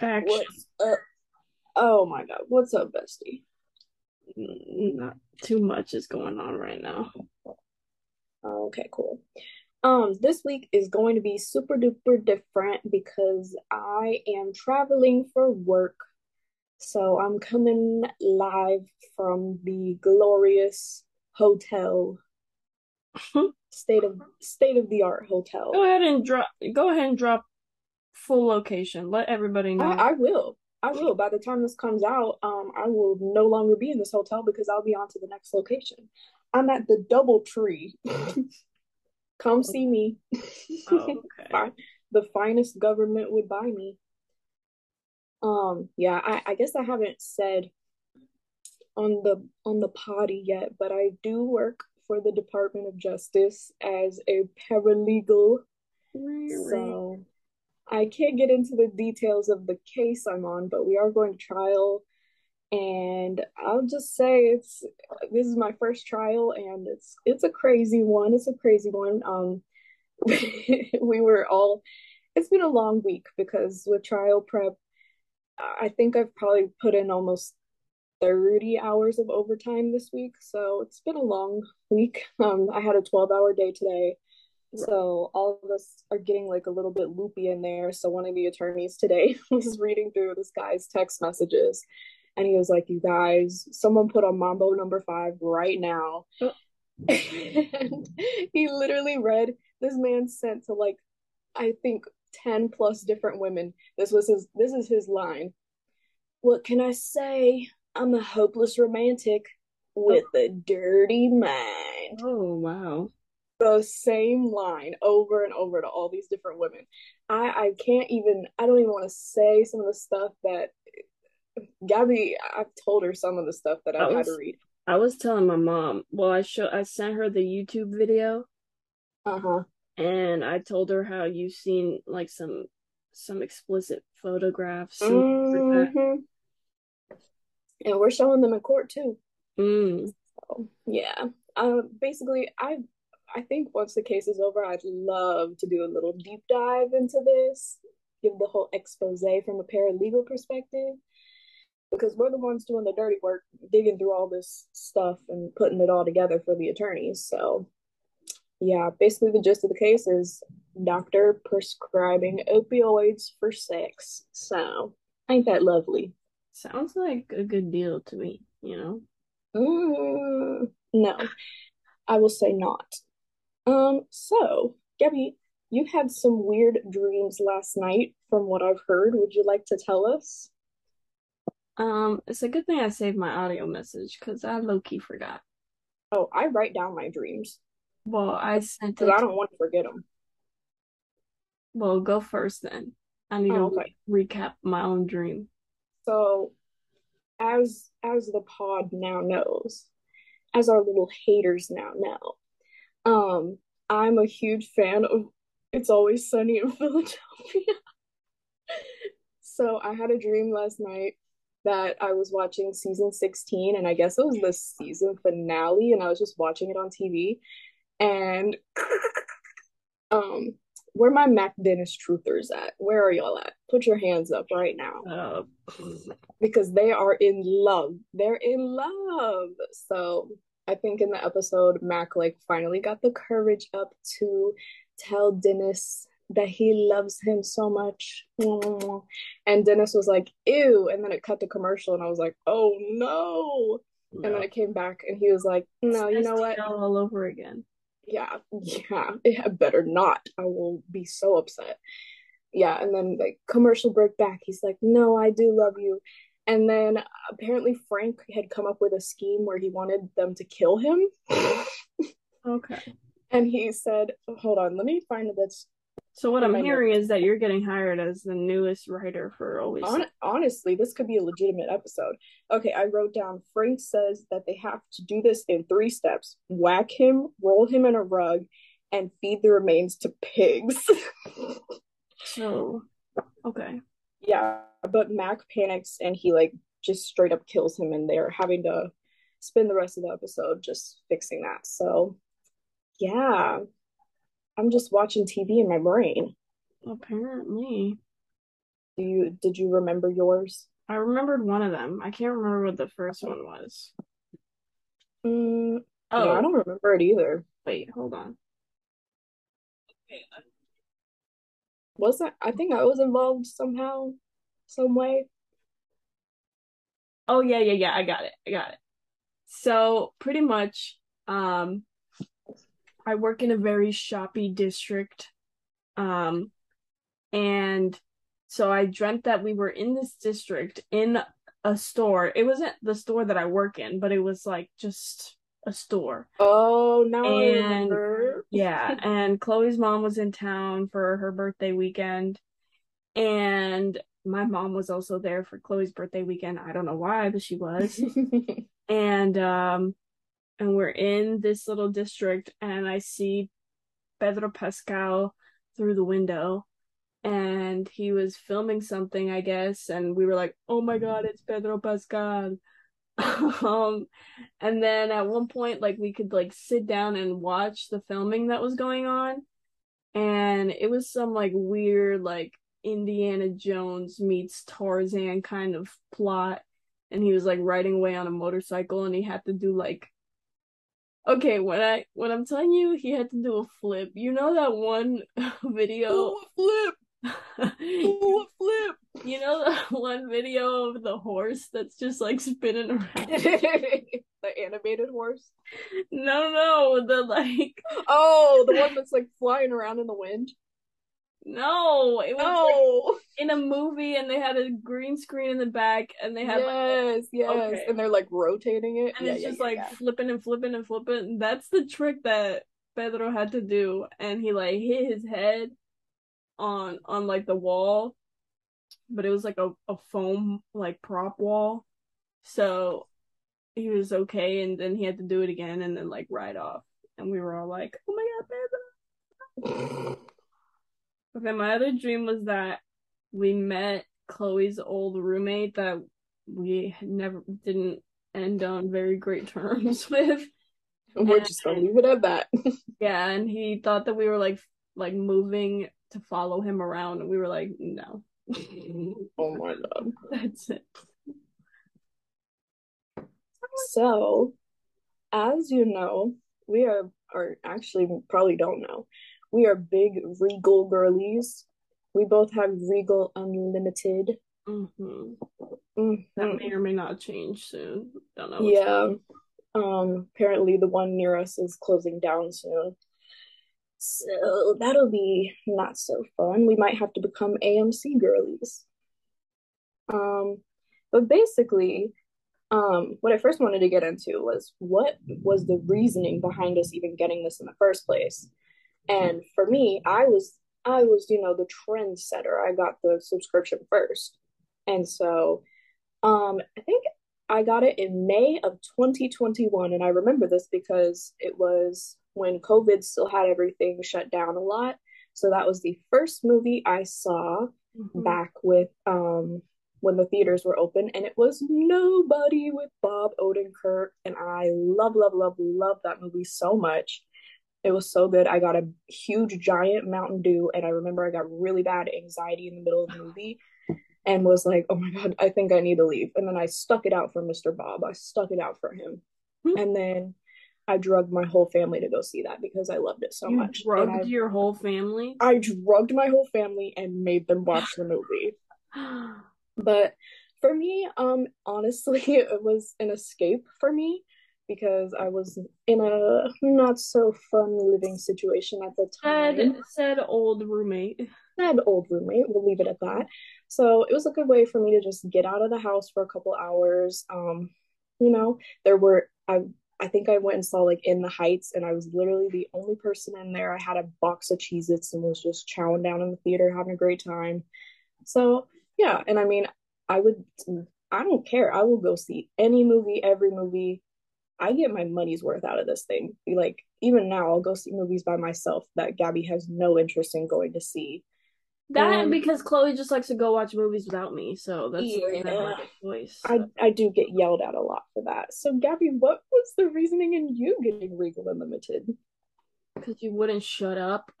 Action. What's up? Oh my god, what's up, bestie? Not too much is going on right now. Okay, cool. Um, this week is going to be super duper different because I am traveling for work. So I'm coming live from the glorious hotel, state of state of the art hotel. Go ahead and drop. Go ahead and drop full location. Let everybody know. I, I will. I will. By the time this comes out, um, I will no longer be in this hotel because I'll be on to the next location. I'm at the DoubleTree. Come see me. Oh, okay. the finest government would buy me. Um, yeah, I, I guess I haven't said on the on the potty yet, but I do work for the Department of Justice as a paralegal. Really? So I can't get into the details of the case I'm on, but we are going to trial. And I'll just say it's this is my first trial and it's it's a crazy one. It's a crazy one. Um we were all it's been a long week because with trial prep I think I've probably put in almost 30 hours of overtime this week. So it's been a long week. Um I had a 12 hour day today so all of us are getting like a little bit loopy in there. So one of the attorneys today was reading through this guy's text messages and he was like, You guys, someone put on Mambo number five right now. Oh. and he literally read this man sent to like I think 10 plus different women. This was his this is his line. What can I say? I'm a hopeless romantic with oh. a dirty mind Oh wow. The same line over and over to all these different women. I I can't even I don't even want to say some of the stuff that Gabby I've told her some of the stuff that I've I had to read. I was telling my mom. Well, I show I sent her the YouTube video Uh-huh. and I told her how you've seen like some some explicit photographs and things like that. hmm And we're showing them in court too. Mm. So yeah. Uh basically I I think once the case is over, I'd love to do a little deep dive into this, give the whole expose from a paralegal perspective. because we're the ones doing the dirty work, digging through all this stuff and putting it all together for the attorneys. So, yeah, basically the gist of the case is doctor prescribing opioids for sex. So, ain't that lovely? Sounds like a good deal to me, you know? Mm, no, I will say not. Um, so, Gabby, you had some weird dreams last night from what I've heard. Would you like to tell us? Um, it's a good thing I saved my audio message because I low-key forgot. Oh, I write down my dreams Well, I sent because I don't want to forget them. well, go first then. I need Oh, to okay. recap my own dream. So, as as the pod now knows, as our little haters now know, um, I'm a huge fan of It's Always Sunny in Philadelphia. So I had a dream last night that I was watching season 16, and I guess it was the season finale, and I was just watching it on TV. And um, where my Mac Dennis truthers at? Where are y'all at? Put your hands up right now. Uh, because they are in love. They're in love. So I think in the episode, Mac like finally got the courage up to tell Dennis that he loves him so much. And Dennis was like, ew. And then it cut the commercial, and I was like, oh no. And then it came back, and he was like, no, you know what? All over again. Yeah, yeah, it had better not. I will be so upset. Yeah, and then like commercial break back, he's like, "No, I do love you." And then apparently Frank had come up with a scheme where he wanted them to kill him. Okay. And he said, "Hold on, let me find this." So what I'm hearing is that you're getting hired as the newest writer for Always Hon- honestly, this could be a legitimate episode. Okay, I wrote down Frank says that they have to do this in three steps: whack him, roll him in a rug, and feed the remains to pigs. So, okay. Yeah, but Mac panics and he like just straight up kills him, and they're having to spend the rest of the episode just fixing that. So, yeah, I'm just watching TV in my brain. Apparently. Do you did you remember yours? I remembered one of them. I can't remember what the first one was. Mm, Oh, yeah, I don't remember it either. wait, hold on. Was that? I think I was involved somehow, some way. Oh yeah, yeah, yeah. I got it. I got it. So pretty much, um, I work in a very shoppy district. Um, and so I dreamt that we were in this district in a store. It wasn't the store that I work in, but it was like just a store. Oh, now I And remember. yeah, and Chloe's mom was in town for her birthday weekend, and my mom was also there for Chloe's birthday weekend. I don't know why, but she was. And um and we're in this little district and I see Pedro Pascal through the window and he was filming something, I guess, and we were like, "Oh my God, it's Pedro Pascal." Um, and then at one point, like we could like sit down and watch the filming that was going on, and it was some like weird like Indiana Jones meets Tarzan kind of plot, and he was like riding away on a motorcycle, and he had to do like okay when I when I'm telling you he had to do a flip, you know that one video flip! You, flip! you know the one video of the horse that's just like spinning around. the animated horse. No, no, the like Oh, the one that's like flying around in the wind. no, it was like Oh, in a movie and they had a green screen in the back and they had like yes, yes, okay. and they're like rotating it. and Yeah, it's yeah, just yeah, like flipping and flipping and flipping. That's the trick that Pedro had to do, and he like hit his head on on like the wall, but it was like a, a foam like prop wall, so he was okay, and then he had to do it again and then like ride off, and we were all like, "Oh my god, Pedro!" But then my other dream was that we met Chloe's old roommate that we had never didn't end on very great terms with. We're just gonna leave it at that. Yeah, and he thought that we were like like moving to follow him around, and we were like, no, Oh my god. that's it. So, as you know, we are, or actually probably don't know, we are big Regal girlies. We both have Regal Unlimited. hmm Mhm. That may or may not change soon. Don't know. what's- Yeah. Um, apparently the one near us is closing down soon. So that'll be not so fun. We might have to become AMC girlies. Um, but basically, um, what I first wanted to get into was what was the reasoning behind us even getting this in the first place. And for me, I was I was, you know, the trendsetter. I got the subscription first. And so um, I think I got it in May of 2021, and I remember this because it was when COVID still had everything shut down a lot. So that was the first movie I saw Mhm. back with um when the theaters were open, and it was Nobody with Bob Odenkirk, and I love, love, love, love that movie so much. It was so good. I got a huge giant Mountain Dew, and I remember I got really bad anxiety in the middle of the movie and was like, oh my God, I think I need to leave. And then I stuck it out for Mr. Bob. I stuck it out for him. Hmm. And then I drugged my whole family to go see that because I loved it so You much. drugged And your whole family. I, I drugged my whole family and made them watch the movie. But for me, um, honestly, it was an escape for me because I was in a not so fun living situation at the time. said said old roommate. Sad old roommate, we'll leave it at that. So it was a good way for me to just get out of the house for a couple hours. Um, you know, there were I I think I went and saw like In the Heights, and I was literally the only person in there. I had a box of Cheez-Its and was just chowing down in the theater, having a great time. So yeah, and I mean, I would, I don't care. I will go see any movie, every movie. I get my money's worth out of this thing. Like even now, I'll go see movies by myself that Gabby has no interest in going to see. That because Chloe just likes to go watch movies without me, so that's the reason I Yeah. like a choice. I I do get yelled at a lot for that. So Gabby, what was the reasoning in you getting Regal Unlimited? Because you wouldn't shut up.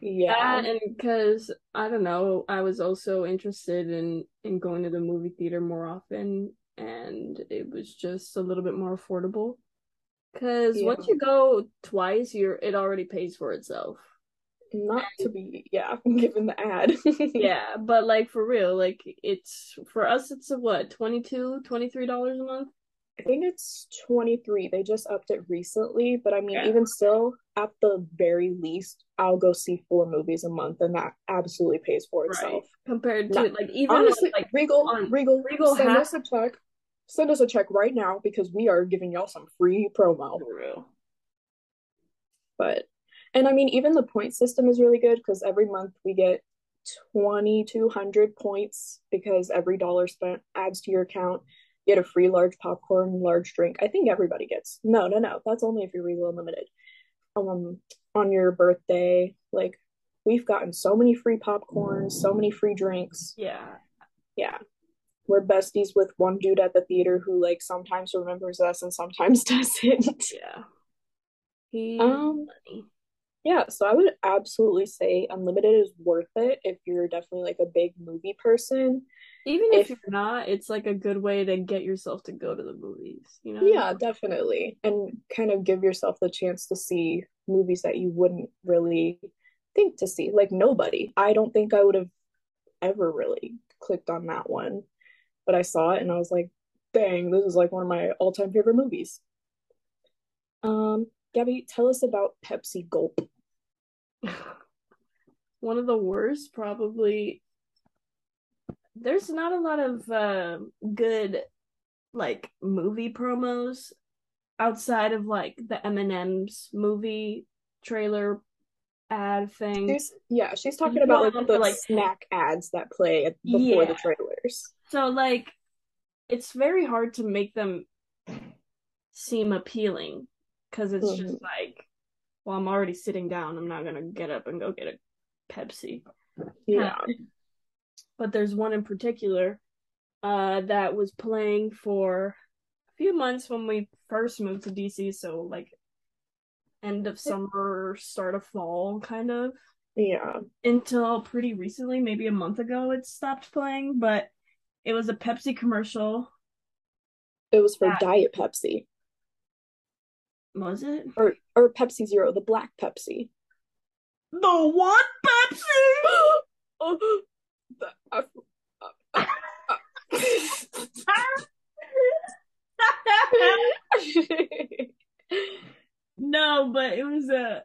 Yeah. That and because I don't know, I was also interested in in going to the movie theater more often, and it was just a little bit more affordable. Because Yeah. once you go twice, you're it already pays for itself. Not to be, yeah, given the ad. Yeah, but like for real, like it's for us, it's a what, 22 $23 a month? I think it's 23. They just upped it recently, but I mean, Yeah. even still, at the very least, I'll go see four movies a month, and that absolutely pays for Right. itself. Compared to Not- like even Honestly, like Regal, on- Regal, Regal send us a check. Send us a check right now because we are giving y'all some free promo. for real. But, and I mean, even the point system is really good because every month we get 2,200 points because every dollar spent adds to your account. You get a free large popcorn, large drink. I think everybody gets. No, no, no. That's only if you're Regal Unlimited. Um, on your birthday, like we've gotten so many free popcorns, so many free drinks. Yeah. Yeah. We're besties with one dude at the theater who like sometimes remembers us and sometimes doesn't. Yeah. He Um, money. Yeah, so I would absolutely say Unlimited is worth it if you're definitely like a big movie person. Even if, if- you're not, it's like a good way to get yourself to go to the movies, you know? Yeah, definitely. And kind of give yourself the chance to see movies that you wouldn't really think to see. Like Nobody. I don't think I would have ever really clicked on that one, but I saw it and I was like, dang, this is like one of my all-time favorite movies. Um, Gabby, tell us about Pepsi Gulp. One of the worst, probably. There's not a lot of uh, good, like, movie promos outside of, like, the M&M's movie trailer ad thing. She's, yeah, she's talking You about like the like- snack ads that play before the trailers. So like it's very hard to make them seem appealing because it's just Mhm. like, well, I'm already sitting down. I'm not gonna get up and go get a Pepsi. Yeah. But there's one in particular uh that was playing for a few months when we first moved to DC, so like end of summer, start of fall kind of. Yeah. until pretty recently, maybe a month ago, it stopped playing, but it was a Pepsi commercial. It was for That- Diet Pepsi Was it? or or Pepsi Zero, the black Pepsi. The what Pepsi? Oh, the, uh, uh, uh. no, but it was a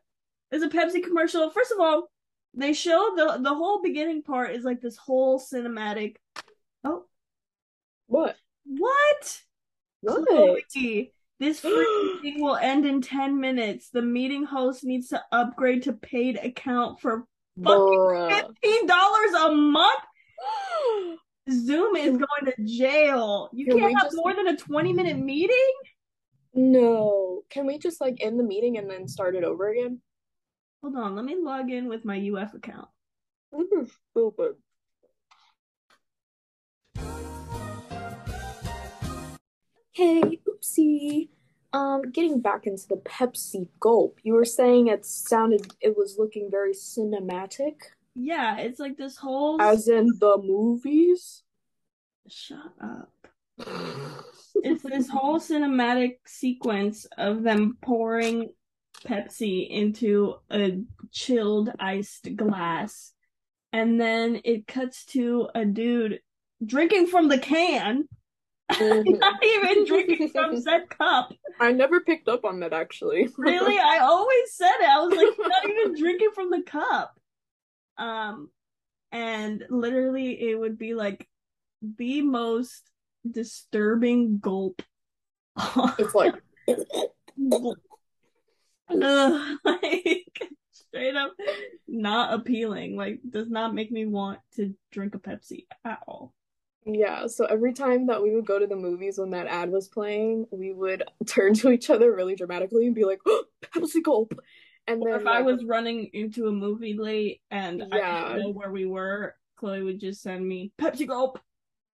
it was a Pepsi commercial. First of all, they show the the whole beginning part is like this whole cinematic. Oh, what? what? What? Chloe, this freaking thing will end in 10 minutes. The meeting host needs to upgrade to paid account for Bruh. $15 a month. Zoom is going to jail. You Can can't have just- more than a 20 minute meeting? No. Can we just like end the meeting and then start it over again? Hold on, let me log in with my UF account. Mm-hmm. Stupid. Hey, oopsie. Um, getting back into the Pepsi Gulp, you were saying it sounded, it was looking very cinematic, Yeah, it's like this whole. as in the movies. Shut up. It's this whole cinematic sequence of them pouring Pepsi into a chilled iced glass. And then it cuts to a dude drinking from the can, Mhm. not even drinking from said cup. I never picked up on that actually. Really? I always said it. I was like, not even drinking from the cup. Um, and literally, it would be like the most disturbing gulp. It's like, Ugh, like straight up not appealing. Like, does not make me want to drink a Pepsi at all. Yeah, so every time that we would go to the movies when that ad was playing, we would turn to each other really dramatically and be like, oh, Pepsi Gulp. And Or then if I like, was running into a movie late and I didn't know where we were, Chloe would just send me Pepsi Gulp.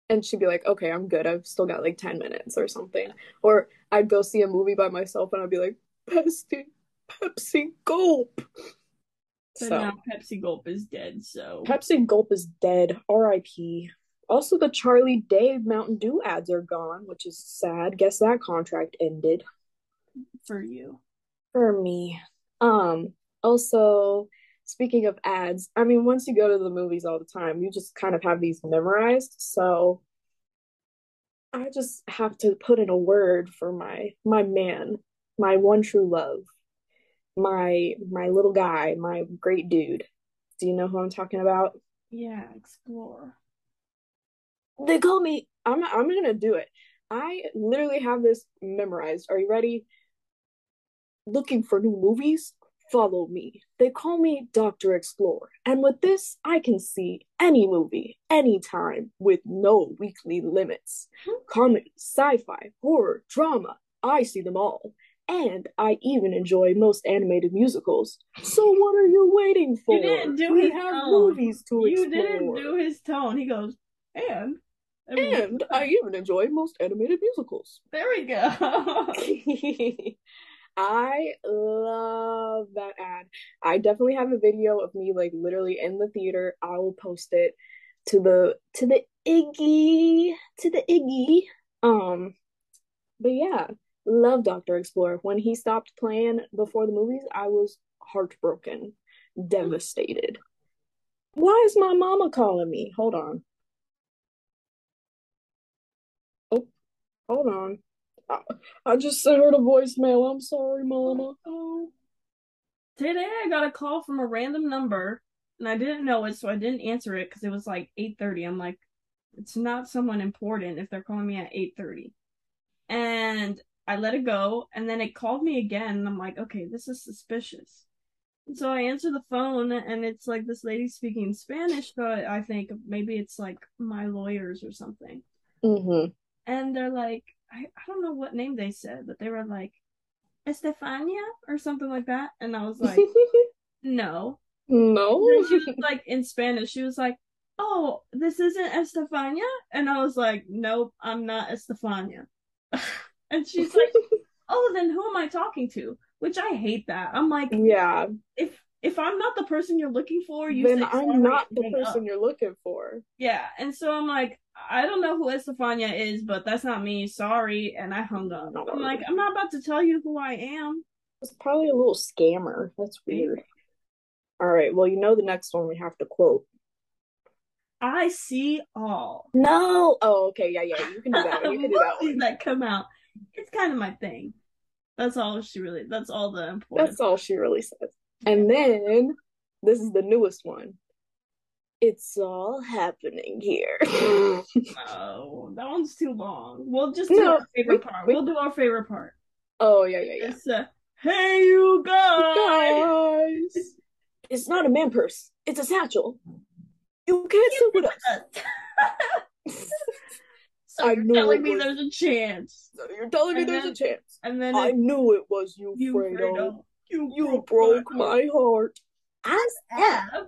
and she'd be like, okay, I'm good. I've still got like 10 minutes or something. Or I'd go see a movie by myself and I'd be like, Pepsi, Pepsi Gulp. But so now Pepsi Gulp is dead, so Pepsi Gulp is dead. R.I.P. Also, the Charlie Day Mountain Dew ads are gone, which is sad. Guess that contract ended. For you. For me. Um, also, speaking of ads, I mean, once you go to the movies all the time, you just kind of have these memorized. So I just have to put in a word for my my man, my one true love, my my little guy, my great dude. Do you know who I'm talking about? Yeah, explore. They call me. I'm. I'm gonna do it. I literally have this memorized. Are you ready? Looking for new movies? Follow me. They call me Dr. Explorer. And with this, I can see any movie, anytime, with no weekly limits. Hmm. Comedy, sci fi, horror, drama, I see them all. And I even enjoy most animated musicals. So what are you waiting for? You didn't do we his have tone. movies to you explore. You didn't do his tone. He goes, and and I even enjoy most animated musicals. There we go. I love that ad. I definitely have a video of me like literally in the theater. I will post it to the to the Iggy to the Iggy. Um, but yeah, love Doctor Explorer. When he stopped playing before the movies, I was heartbroken, devastated. Why is my mama calling me? Hold on. Hold on. I, just sent her the voicemail. I'm sorry, Mama. Oh. Today I got a call from a random number and I didn't know it, so I didn't answer it because it was like 8:30. I'm like, it's not someone important if they're calling me at 8:30. And I let it go, and then it called me again, and I'm like, okay, this is suspicious. And so I answer the phone, and it's like this lady speaking Spanish, but I think maybe it's like my lawyers or something. Mm-hmm. And they're like, I, I don't know what name they said, but they were like Estefania or something like that. And I was like, no. No. she was like in Spanish, she was like, Oh, this isn't Estefania? And I was like, Nope, I'm not Estefania. and she's like, Oh, then who am I talking to? Which I hate that. I'm like, Yeah. If if I'm not the person you're looking for, you then I'm not the person up. you're looking for. Yeah, and so I'm like, I don't know who Estefania is, but that's not me. Sorry, and I hung up. I'm like, I'm not about to tell you who I am. It's probably a little scammer. That's weird. All right, well, you know the next one we have to quote. I see all. No. Oh, okay. Yeah, yeah. You can do that. You can do that one. that come out. It's kind of my thing. That's all she really. That's all the important. That's all she really says. And then this is the newest one. It's all happening here. oh, that one's too long. We'll just do no, our favorite part. We'll do our favorite part. Oh yeah, yeah, yeah. It's uh, hey you guys. guys. It's not a man purse. It's a satchel. You can't sit with us. so I you're telling me was... there's a chance. So you're telling and me then, there's a chance. And then I knew it was you, you Fredo. Fredo. You, you broke, broke my, my heart. As if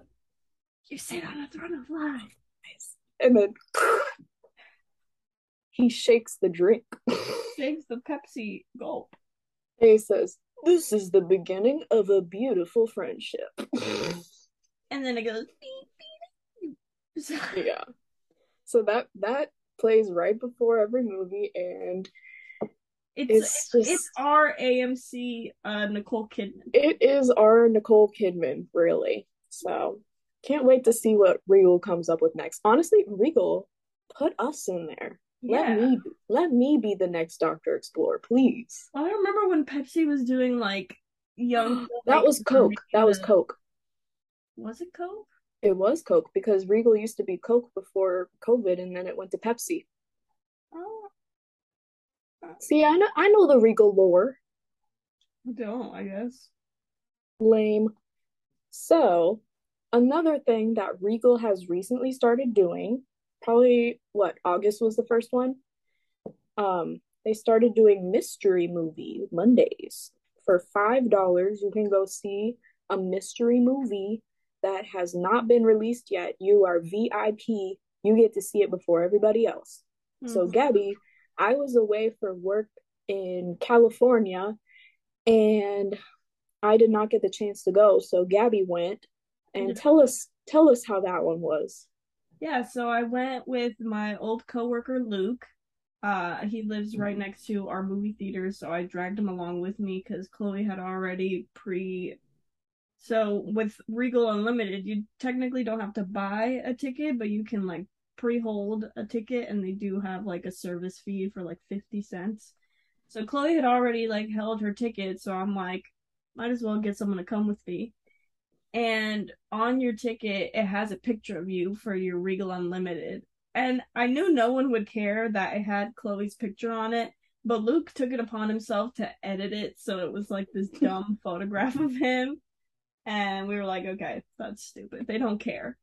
you sit on a throne of life. And then he shakes the drink. Shakes the Pepsi gulp. he says, This is the beginning of a beautiful friendship. and then it goes beep, beep. yeah. So that that plays right before every movie and it's it's, just, it's our AMC uh, Nicole Kidman. It is our Nicole Kidman, really. So can't wait to see what Regal comes up with next. Honestly, Regal, put us in there. Yeah. Let me let me be the next Doctor Explorer, please. I remember when Pepsi was doing like young. that like, was Coke. That was Coke. Was it Coke? It was Coke because Regal used to be Coke before COVID, and then it went to Pepsi. Oh. See, I know I know the Regal lore. I don't, I guess. Lame. So, another thing that Regal has recently started doing, probably what, August was the first one? Um, they started doing mystery movie Mondays. For five dollars, you can go see a mystery movie that has not been released yet. You are VIP. You get to see it before everybody else. Mm-hmm. So, Gabby, I was away for work in California and I did not get the chance to go. So Gabby went And tell us tell us how that one was. Yeah, so I went with my old coworker Luke. Uh, he lives right next to our movie theater, so I dragged him along with me because Chloe had already pre. So with Regal Unlimited, you technically don't have to buy a ticket, but you can like pre-hold a ticket, and they do have like a service fee for like fifty cents. So Chloe had already like held her ticket, so I'm like, might as well get someone to come with me and on your ticket it has a picture of you for your Regal Unlimited. And I knew no one would care that it had Chloe's picture on it, but Luke took it upon himself to edit it so it was like this dumb photograph of him. And we were like, okay, that's stupid. They don't care.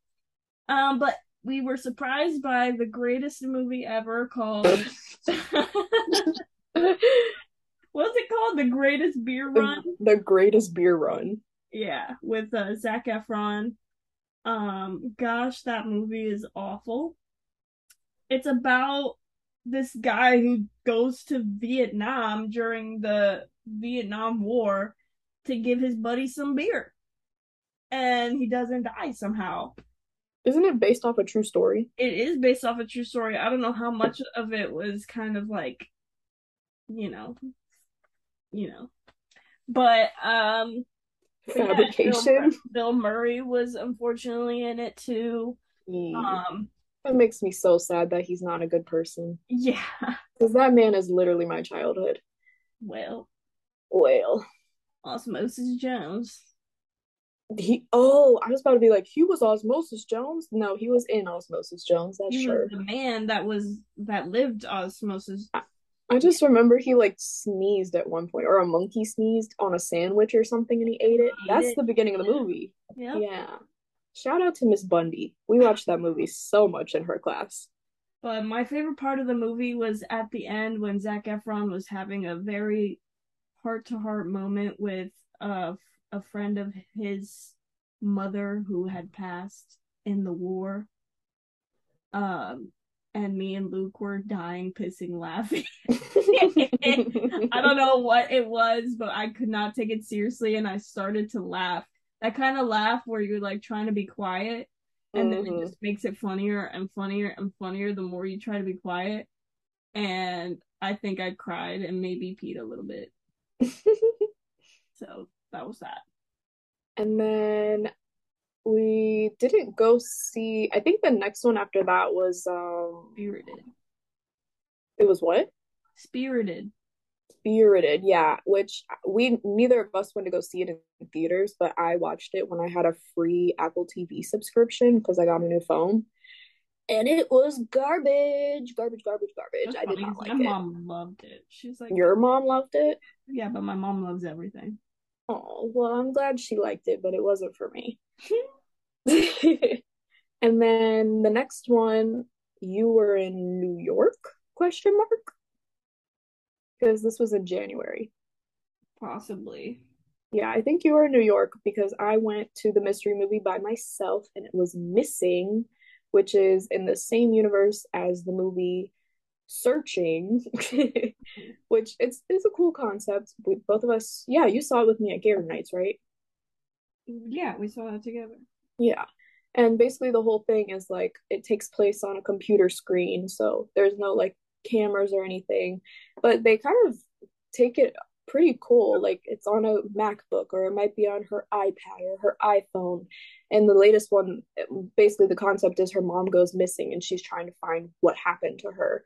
Um, but we were surprised by the greatest movie ever called What's it called? The Greatest Beer Run? The, the Greatest Beer Run. Yeah, with uh, Zac Efron. Um, gosh, that movie is awful. It's about this guy who goes to Vietnam during the Vietnam War to give his buddy some beer. And he doesn't die somehow. Isn't it based off a true story? It is based off a true story. I don't know how much of it was kind of like, you know, you know. But um fabrication. Yeah, Bill, Bill, Murray was unfortunately in it too. Mm. Um, that makes me so sad that he's not a good person. Yeah, because that man is literally my childhood. Well, well, Osmosis Jones. He oh, I was about to be like, he was Osmosis Jones. No, he was in Osmosis Jones. That's he sure. the man that was that lived Osmosis. I just remember he like sneezed at one point, or a monkey sneezed on a sandwich or something, and he ate it. That's it. the beginning of the movie. Yeah. Yeah. Shout out to Miss Bundy. We watched that movie so much in her class. But my favorite part of the movie was at the end when Zac Efron was having a very heart to heart moment with uh, a friend of his mother who had passed in the war. Um, and me and Luke were dying, pissing, laughing. I don't know what it was, but I could not take it seriously and I started to laugh. That kind of laugh where you're like trying to be quiet and mm-hmm. then it mm-hmm. just makes it funnier and funnier and funnier the more you try to be quiet. And I think I cried and maybe peed a little bit. so that was that. And then we didn't go see I think the next one after that was um Spirited. It was what? Spirited. Spirited, yeah. Which we neither of us went to go see it in theaters, but I watched it when I had a free Apple TV subscription because I got a new phone. And it was garbage, garbage, garbage, garbage. I did not like my it. My mom loved it. She's like, Your mom loved it? Yeah, but my mom loves everything. Oh, well, I'm glad she liked it, but it wasn't for me. and then the next one, you were in New York? Question mark. Because this was in January. Possibly. Yeah, I think you were in New York because I went to the mystery movie by myself and it was missing, which is in the same universe as the movie Searching, which it's it's a cool concept. We both of us, yeah, you saw it with me at Gator Nights, right? Yeah, we saw that together. Yeah. And basically the whole thing is like it takes place on a computer screen, so there's no like cameras or anything. But they kind of take it pretty cool. Like it's on a MacBook or it might be on her iPad or her iPhone. And the latest one, basically the concept is her mom goes missing and she's trying to find what happened to her.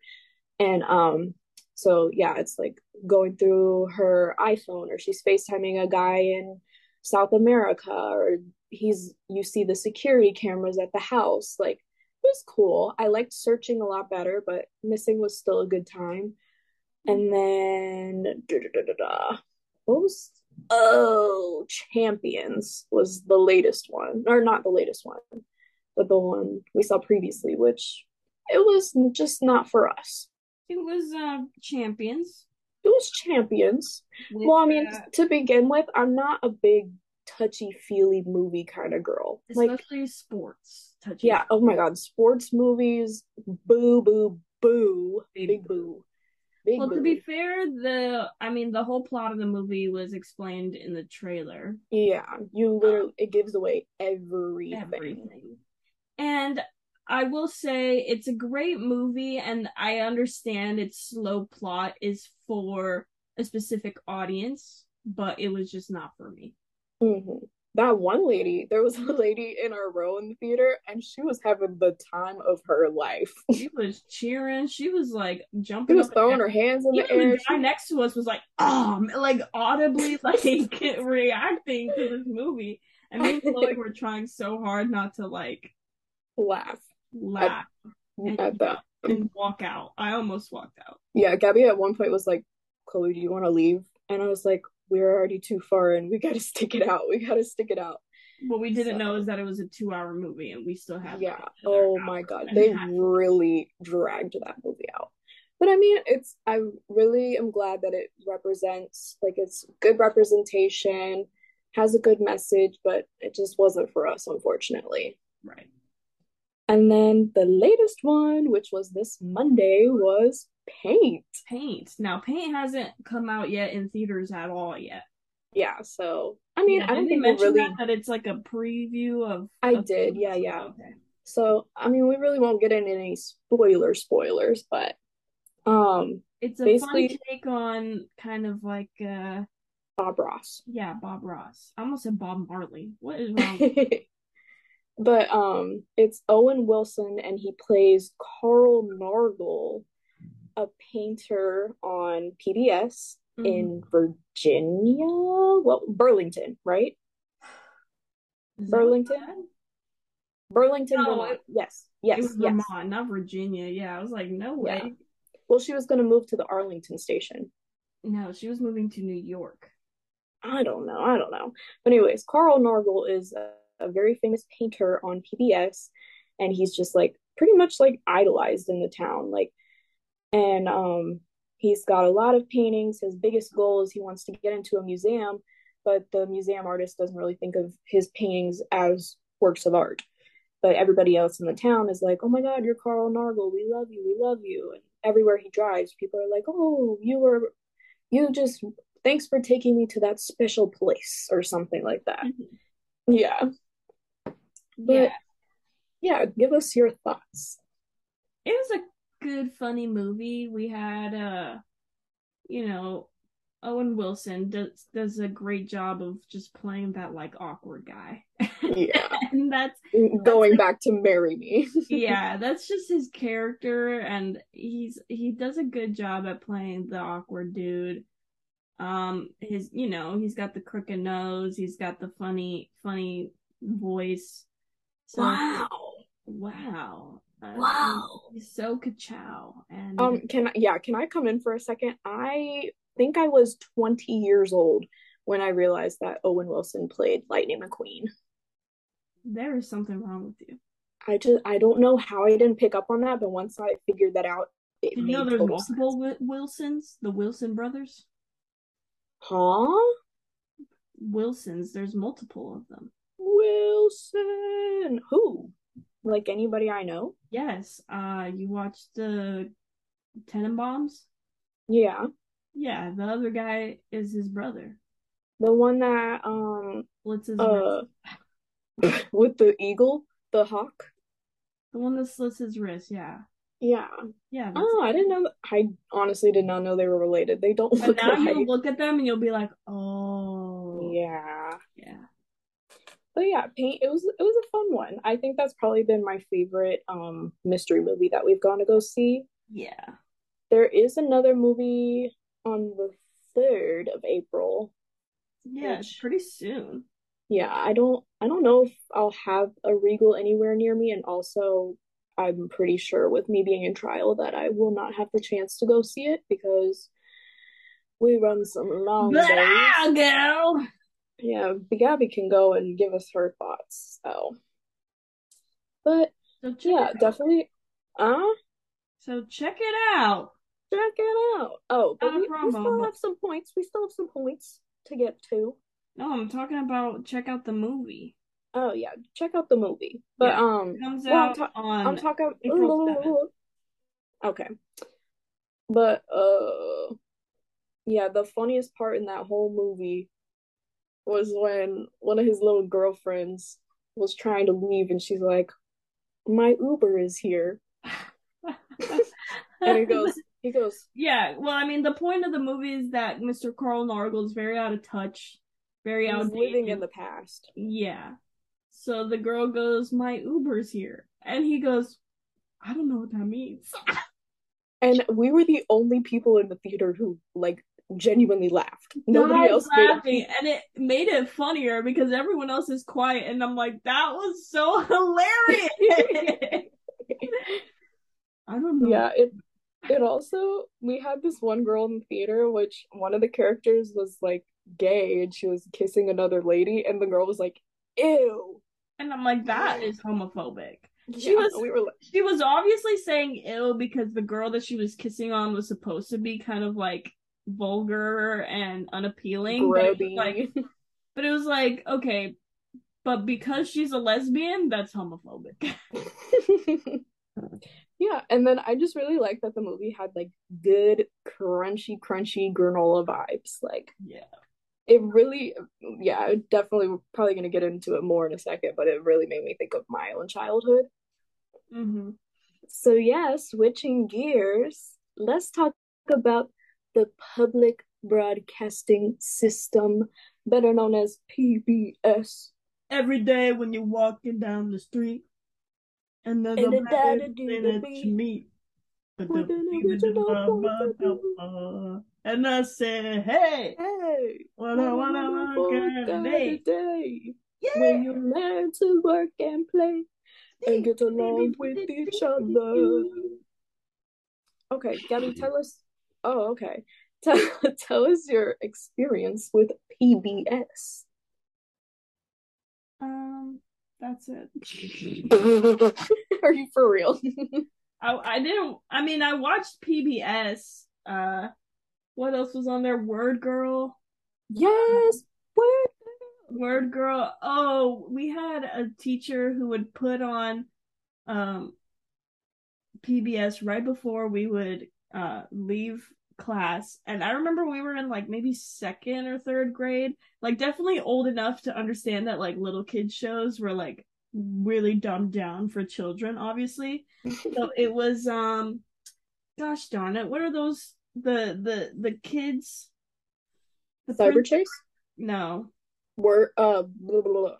And um so yeah, it's like going through her iPhone or she's FaceTiming a guy in South America or he's you see the security cameras at the house. Like it was cool. I liked searching a lot better but missing was still a good time. And then da, da, da, what was oh champions was the latest one. Or not the latest one but the one we saw previously which it was just not for us. It was uh champions it was champions with, well i mean uh, to begin with i'm not a big touchy feely movie kind of girl. Especially like, sports. Touchy. Yeah. Oh my god, sports movies. Boo boo boo. Big, big boo. Big well, to be fair, the I mean the whole plot of the movie was explained in the trailer. Yeah, you literally it gives away everything. Everything. And I will say it's a great movie and I understand its slow plot is for a specific audience, but it was just not for me. Mhm. That one lady, there was a lady in our row in the theater, and she was having the time of her life. She was cheering. She was like jumping. She was throwing her hands in the Even air. the guy next to us was like, um, like audibly like reacting to this movie. And me and Chloe were trying so hard not to like laugh laugh at that. and um, walk out. I almost walked out. Yeah, Gabby at one point was like, Chloe, do you want to leave? And I was like, we're already too far in. We got to stick it out. We got to stick it out. What we didn't So- know is that it was a two hour movie and we still have Yeah. Oh my God. They really dragged that movie out. But I mean, it's, I really am glad that it represents, like, it's good representation, has a good message, but it just wasn't for us, unfortunately. Right. And then the latest one, which was this Monday, was Paint. Paint. Now Paint hasn't come out yet in theaters at all yet. Yeah, so I mean, Yeah, I don't think mention really. that, that it's like a preview of I of did, yeah, yeah. Okay. So I mean, we really won't get into any spoiler spoilers, but um, It's a Basically- fun take on kind of like uh Bob Ross. yeah, Bob Ross. I almost said Bob Marley. What is wrong? But um, it's Owen Wilson, and he plays Carl Nargle, a painter on PBS Mhm. in Virginia. Well, Burlington, right? Is Burlington? Burlington, No, Vermont. it- Yes, yes, yes. Vermont, not Virginia. Yeah, I was like, no way. Yeah. Well, she was going to move to the Arlington station. No, she was moving to New York. I don't know. I don't know. But anyways, Carl Nargle is a, very famous painter on PBS, and he's just like pretty much like idolized in the town. Like, and um, he's got a lot of paintings. His biggest goal is he wants to get into a museum, but the museum artist doesn't really think of his paintings as works of art. But everybody else in the town is like, "Oh my God, you're Carl Nargle. We love you. We love you." And everywhere he drives, people are like, "Oh, you were, you just thanks for taking me to that special place or something like that. Yeah. But yeah, yeah, give us your thoughts. it was a good, funny movie. We had uh, you know, Owen Wilson does does a great job of just playing that like awkward guy, Yeah. and that's Going back to marry me. yeah, that's just his character, and he's he does a good job at playing the awkward dude. Um, his you know he's got the crooked nose, he's got the funny funny voice. So Wow. wow, Uh, Wow. so ka-chow, and Um, can I, yeah, can I come in for a second? I think I was 20 years old when I realized that Owen Wilson played Lightning McQueen. there is something wrong with you. I just I don't know how I didn't pick up on that, but once I figured that out, it you made know there's total multiple sense. Wi- Wilsons, the Wilson brothers? Huh? Wilsons, there's multiple of them. Wilson. Who? Like anybody I know? Yes, uh, you watched the Tenenbaums? Yeah. Yeah, the other guy is his brother. The one that um Slits his uh wrist. with the eagle, the hawk. The one that slits his wrist, yeah. Yeah. Yeah. Oh, I didn't know. I honestly did not know they were related. They don't But now alike. you'll look at them and you'll be like, oh. Yeah. Yeah. But yeah, Paint. It was it was a fun one. I think that's probably been my favorite um mystery movie that we've gone to go see. Yeah. There is another movie on the third of April. Yeah, it's Which- pretty soon. Yeah, I don't I don't know if I'll have a Regal anywhere near me, and also I'm pretty sure with me being in trial that I will not have the chance to go see it because we run some long But days. I'll go. Yeah, Big Gabby can go and give us her thoughts. So, but yeah, definitely. Uh, So check it out. check it out. Oh, but we, we still but- have some points. We still have some points to get to. No, I'm talking about check out the movie. Oh yeah, check out the movie. But Yeah, um, comes well, I'm ta- on I'm talking. April 7th. Okay. But uh yeah, the funniest part in that whole movie was when one of his little girlfriends was trying to leave and she's like, My Uber is here. and he goes, he goes, Yeah, well, I mean, the point of the movie is that Mr. Carl Nargle is very out of touch, very outdated. living in the past. Yeah. So the girl goes, My Uber's here. And he goes, I don't know what that means. And we were the only people in the theater who like genuinely laughed. Nobody else laughing, and it made it funnier because everyone else is quiet, and I'm like, that was so hilarious. I don't know. Yeah, it it also we had this one girl in the theater which one of the characters was like gay and she was kissing another lady and the girl was like, ew. And I'm like, that is homophobic. She Yeah, was we were like, she was obviously saying ill because the girl that she was kissing on was supposed to be kind of like vulgar and unappealing. But it was like but it was like, okay, but because she's a lesbian, that's homophobic. yeah, and then I just really like that the movie had like good crunchy, crunchy granola vibes. Like yeah. it really, yeah, definitely we're probably gonna get into it more in a second, but it really made me think of my own childhood. Mm-hmm. So yeah, switching gears, let's talk about the public broadcasting system, better known as PBS. Every day when you're walking down the street and there's And a it man died to do in the it to beat. meet. With an original And I said, hey, Hey, what I wanna work today. day Yeah. when you learn to work and play and get along with each other. Okay, Gabby, tell us. Oh, okay. Tell, tell us your experience with PBS. Um, that's it. Are you for real? I I didn't. I mean, I watched PBS. Uh, what else was on there? Word Girl. yes. What? Word Girl. Oh, we had a teacher who would put on um PBS right before we would uh leave class. And I remember we were in like maybe second or third grade, like definitely old enough to understand that like little kids shows were like really dumbed down for children, obviously. So it was um gosh darn it, what are those the the the kids the Cyber prin- Chase? no. Were uh blah, blah, blah.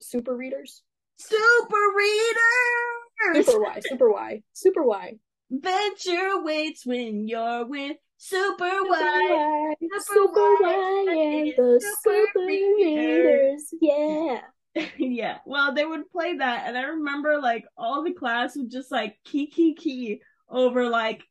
super readers? Super readers Super Why, super Why, super Why. Venture waits when you're with Super Super Wide. Super super Y, Y, and and the super super readers. readers. Yeah. yeah. Well, they would play that, and I remember like all the class would just like key key key over like,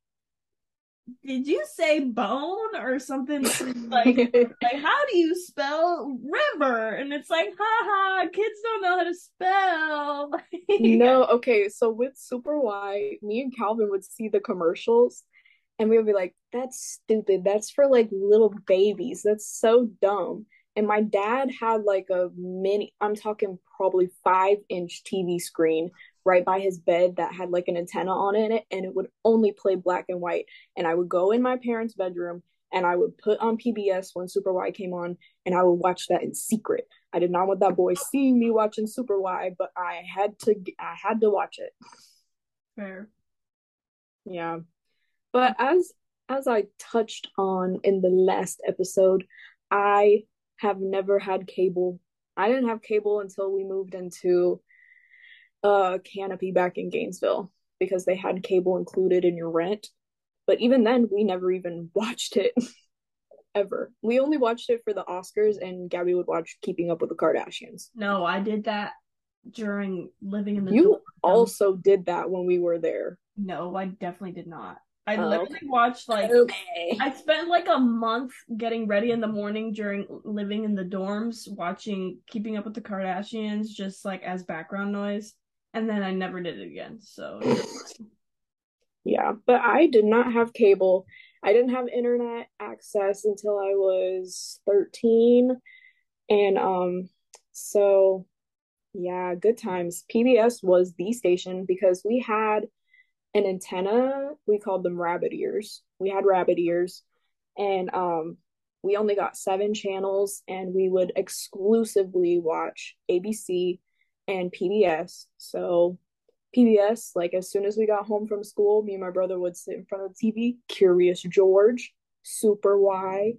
did you say bone or something like like how do you spell river? And it's like, haha, kids don't know how to spell. No, okay, so with Super Why, me and Calvin would see the commercials and we would be like, that's stupid. That's for like little babies. That's so dumb. And my dad had like a mini, I'm talking probably five inch TV screen right by his bed that had like an antenna on it and it would only play black and white. And I would go in my parents' bedroom and I would put on PBS when Super Why came on and I would watch that in secret. I did not want that boy seeing me watching Super Why, but I had to I had to watch it. Fair. Yeah. But as as I touched on in the last episode, I have never had cable. I didn't have cable until we moved into uh Canopy back in Gainesville because they had cable included in your rent. But even then, we never even watched it ever. We only watched it for the Oscars, and Gabby would watch Keeping Up with the Kardashians. No, I did that during living in the You also did that when we were there. No, I definitely did not. I Oh, literally watched like Okay. I spent like a month getting ready in the morning during living in the dorms, watching Keeping Up with the Kardashians just like as background noise, and then I never did it again. So Yeah, but I did not have cable. I didn't have internet access until I was 13. And um so yeah, good times. PBS was the station because we had an antenna. We called them rabbit ears. We had rabbit ears, and um, we only got seven channels, and we would exclusively watch ABC and PBS. So PBS, like as soon as we got home from school, me and my brother would sit in front of the TV, Curious George, Super Why,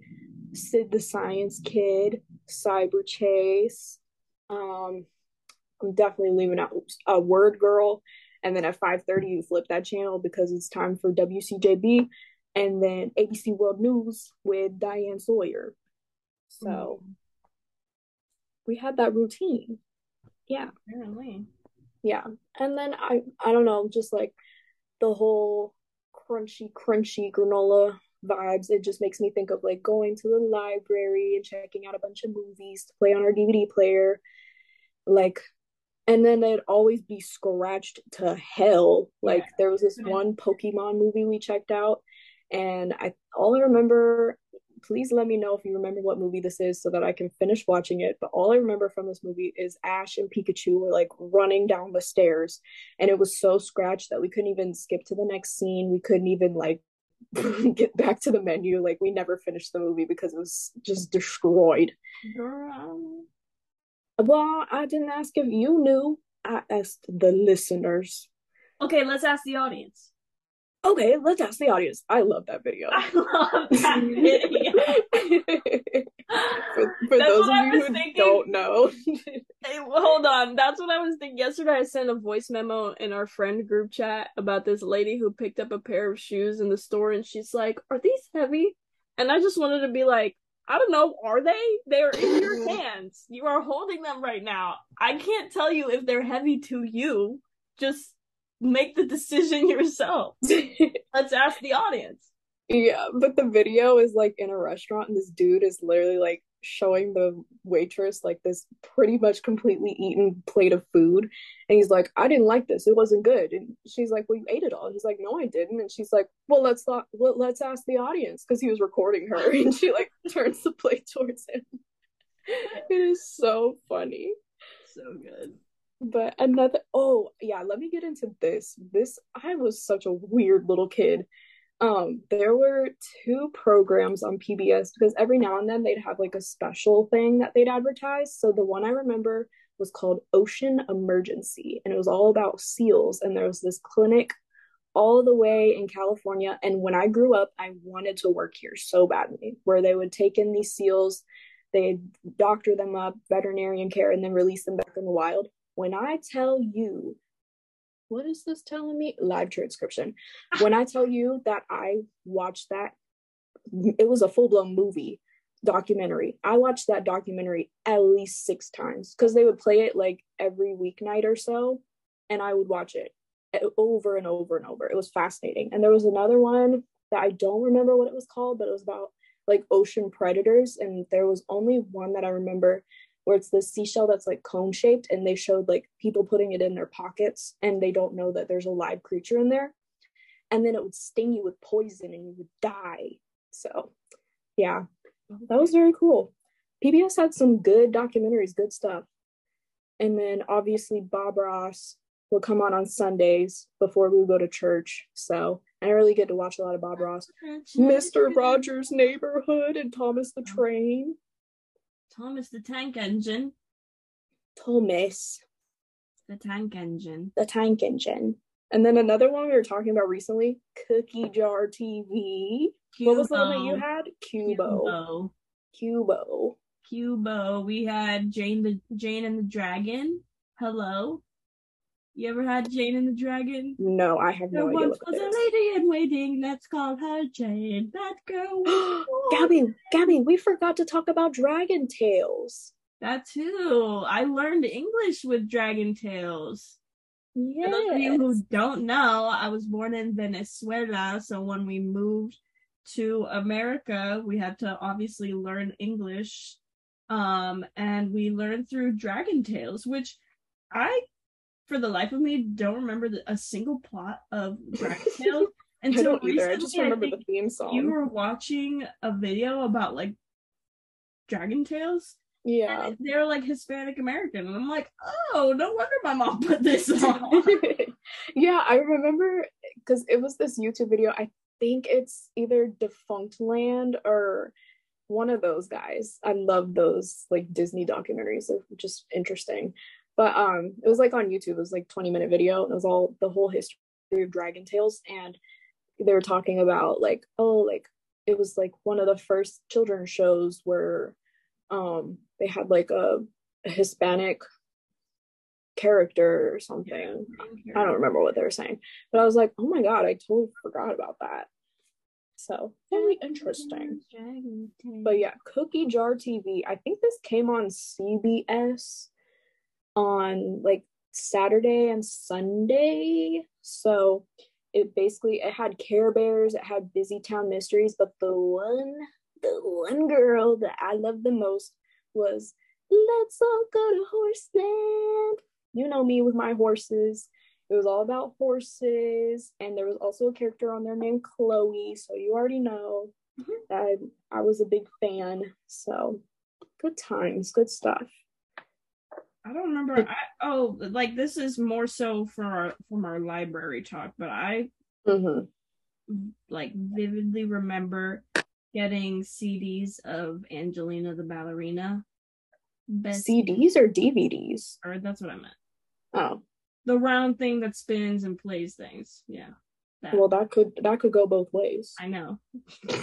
Sid the Science Kid, Cyberchase. Um, I'm definitely leaving out a uh, Word Girl. And then at 5:30, you flip that channel because it's time for WCJB, and then ABC World News with Diane Sawyer. So mm. we had that routine. Yeah. Apparently. Yeah. And then I I don't know, just like the whole crunchy, crunchy granola vibes. It just makes me think of like going to the library and checking out a bunch of movies to play on our DVD player. Like and then they'd always be scratched to hell. Like yeah. there was this one Pokemon movie we checked out and I all I remember please let me know if you remember what movie this is so that I can finish watching it. But all I remember from this movie is Ash and Pikachu were like running down the stairs, and it was so scratched that we couldn't even skip to the next scene. We couldn't even like get back to the menu. Like we never finished the movie because it was just destroyed. Girl. Well, I didn't ask if you knew. I asked the listeners. Okay, let's ask the audience. Okay, let's ask the audience. I love that video. I love that video. for, for those of you who thinking. don't know. hey, hold on. That's what I was thinking. Yesterday I sent a voice memo in our friend group chat about this lady who picked up a pair of shoes in the store and she's like, Are these heavy? And I just wanted to be like, I don't know, are they? They're in your hands. You are holding them right now. I can't tell you if they're heavy to you. Just make the decision yourself. Let's ask the audience. Yeah, but the video is like in a restaurant, and this dude is literally like showing the waitress like this pretty much completely eaten plate of food. And he's like, I didn't like this. It wasn't good. And she's like, Well, you ate it all. he's like, No, I didn't. And she's like, Well, let's not, let's ask the audience because he was recording her. And she like turns the plate towards him. it is so funny. So good. But another oh yeah, let me get into this. This I was such a weird little kid. Um, there were two programs on PBS because every now and then they'd have like a special thing that they'd advertise. So the one I remember was called Ocean Emergency, and it was all about seals. And there was this clinic all the way in California. And when I grew up, I wanted to work here so badly, where they would take in these seals, they'd doctor them up, veterinarian care, and then release them back in the wild. When I tell you, what is this telling me? Live transcription. Ah. When I tell you that I watched that, it was a full blown movie documentary. I watched that documentary at least six times because they would play it like every weeknight or so, and I would watch it eh, over and over and over. It was fascinating. And there was another one that I don't remember what it was called, but it was about like ocean predators. And there was only one that I remember where it's this seashell that's like cone shaped and they showed like people putting it in their pockets and they don't know that there's a live creature in there. And then it would sting you with poison and you would die. So yeah. That was very cool. Pbs had some good documentaries good stuff. And then obviously bob ross would come on on sundays before we would go to church. So i really get to watch a lot of bob ross. Mr rogers neighborhood and thomas the train Thomas the Tank Engine. Thomas. The Tank Engine. The Tank Engine. And then another one we were talking about recently, Cookie Jar TV. Cubo. What was the one that you had? Cubo. Cubo. Cubo. We had Jane the Jane and the Dragon. Hello. You ever had Jane and the Dragon? No, I have no there idea. There once was a lady in waiting. Let's call her Jane. That girl. Gabby, Gabby, we forgot to talk about Dragon Tales. That too. I learned English with Dragon Tales. Yes. For those of you who don't know, I was born in Venezuela, so when we moved to America, we had to obviously learn English. Um, and we learned through Dragon Tales, which I for the life of me, don't remember the, a single plot of Dragon Tales until I recently. I just remember I the theme song. You were watching a video about like Dragon Tales. Yeah, they're like Hispanic American, and I'm like, oh, no wonder my mom put this on. yeah, I remember because it was this YouTube video. I think it's either Defunctland or one of those guys. I love those like Disney documentaries. They're just interesting. But um it was like on YouTube, it was like 20 minute video. And it was all the whole history of Dragon Tales and they were talking about like, oh, like it was like one of the first children's shows where um they had like a, a Hispanic character or something. I don't remember what they were saying. But I was like, oh my god, I totally forgot about that. So very interesting. But yeah, Cookie Jar TV. I think this came on CBS on like Saturday and Sunday. So it basically it had Care Bears, it had Busytown Mysteries, but the one the one girl that I loved the most was Let's all go to Horseland. You know me with my horses. It was all about horses, and there was also a character on there named Chloe. So you already know mm-hmm. that I, I was a big fan. So good times, good stuff. I don't remember. I, oh, like this is more so from our from our library talk, but I mm-hmm. like vividly remember getting CDs of Angelina the ballerina. Best CDs or DVDs? Or that's what I meant. Oh, the round thing that spins and plays things. Yeah. That. Well, that could that could go both ways. I know.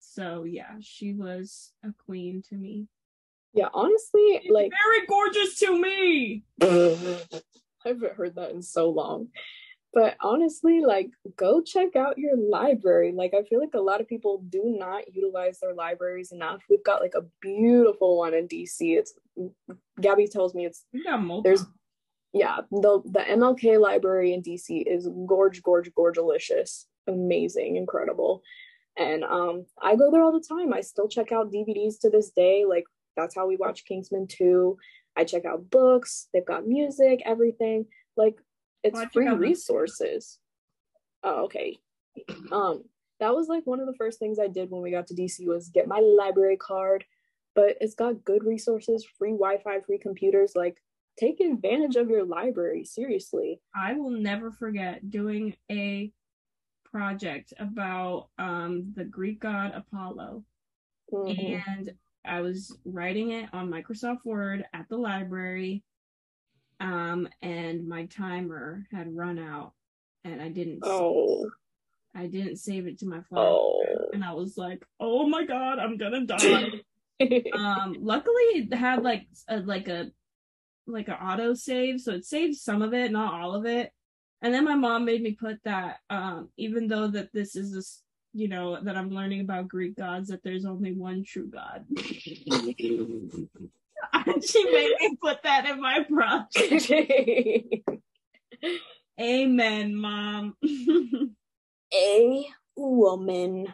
so yeah, she was a queen to me. Yeah, honestly, like very gorgeous to me. I haven't heard that in so long. But honestly, like go check out your library. Like I feel like a lot of people do not utilize their libraries enough. We've got like a beautiful one in DC. It's Gabby tells me it's yeah, there's yeah, the the MLK library in DC is gorge, gorge, gorgelicious, amazing, incredible. And um I go there all the time. I still check out DVDs to this day. Like that's how we watch Kingsman 2. I check out books, they've got music, everything. Like it's free resources. Oh, okay. Um, that was like one of the first things I did when we got to DC was get my library card. But it's got good resources, free Wi-Fi, free computers. Like, take advantage of your library. Seriously. I will never forget doing a project about um the Greek god Apollo. Mm-hmm. And I was writing it on Microsoft Word at the library um, and my timer had run out, and I didn't. Oh. I didn't save it to my phone, oh. and I was like, "Oh my god, I'm gonna die." um, luckily, it had like a like a like an auto save, so it saved some of it, not all of it. And then my mom made me put that, um, even though that this is this, you know, that I'm learning about Greek gods, that there's only one true God. she made me put that in my project. Amen, mom. A woman.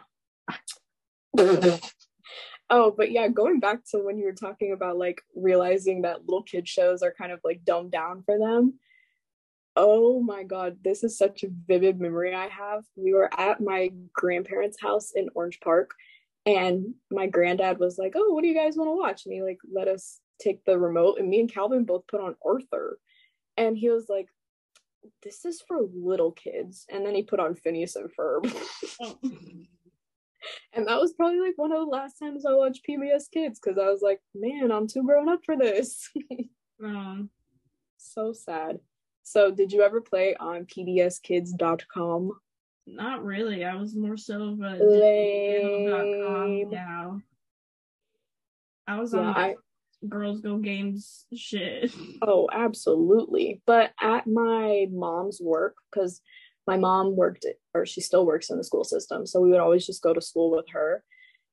oh, but yeah, going back to when you were talking about like realizing that little kid shows are kind of like dumbed down for them. Oh my god, this is such a vivid memory I have. We were at my grandparents' house in Orange Park and my granddad was like, "Oh, what do you guys want to watch?" And he like let us take the remote, and me and Calvin both put on Arthur, and he was like, "This is for little kids." And then he put on Phineas and Ferb. And that was probably like one of the last times I watched PBS Kids because I was like, "Man, I'm too grown up for this." um, so sad. So, did you ever play on PBSKids.com? Not really. I was more so of a Lame. gal. I was yeah, on I, girls go games shit. Oh, absolutely. But at my mom's work, because my mom worked or she still works in the school system, so we would always just go to school with her.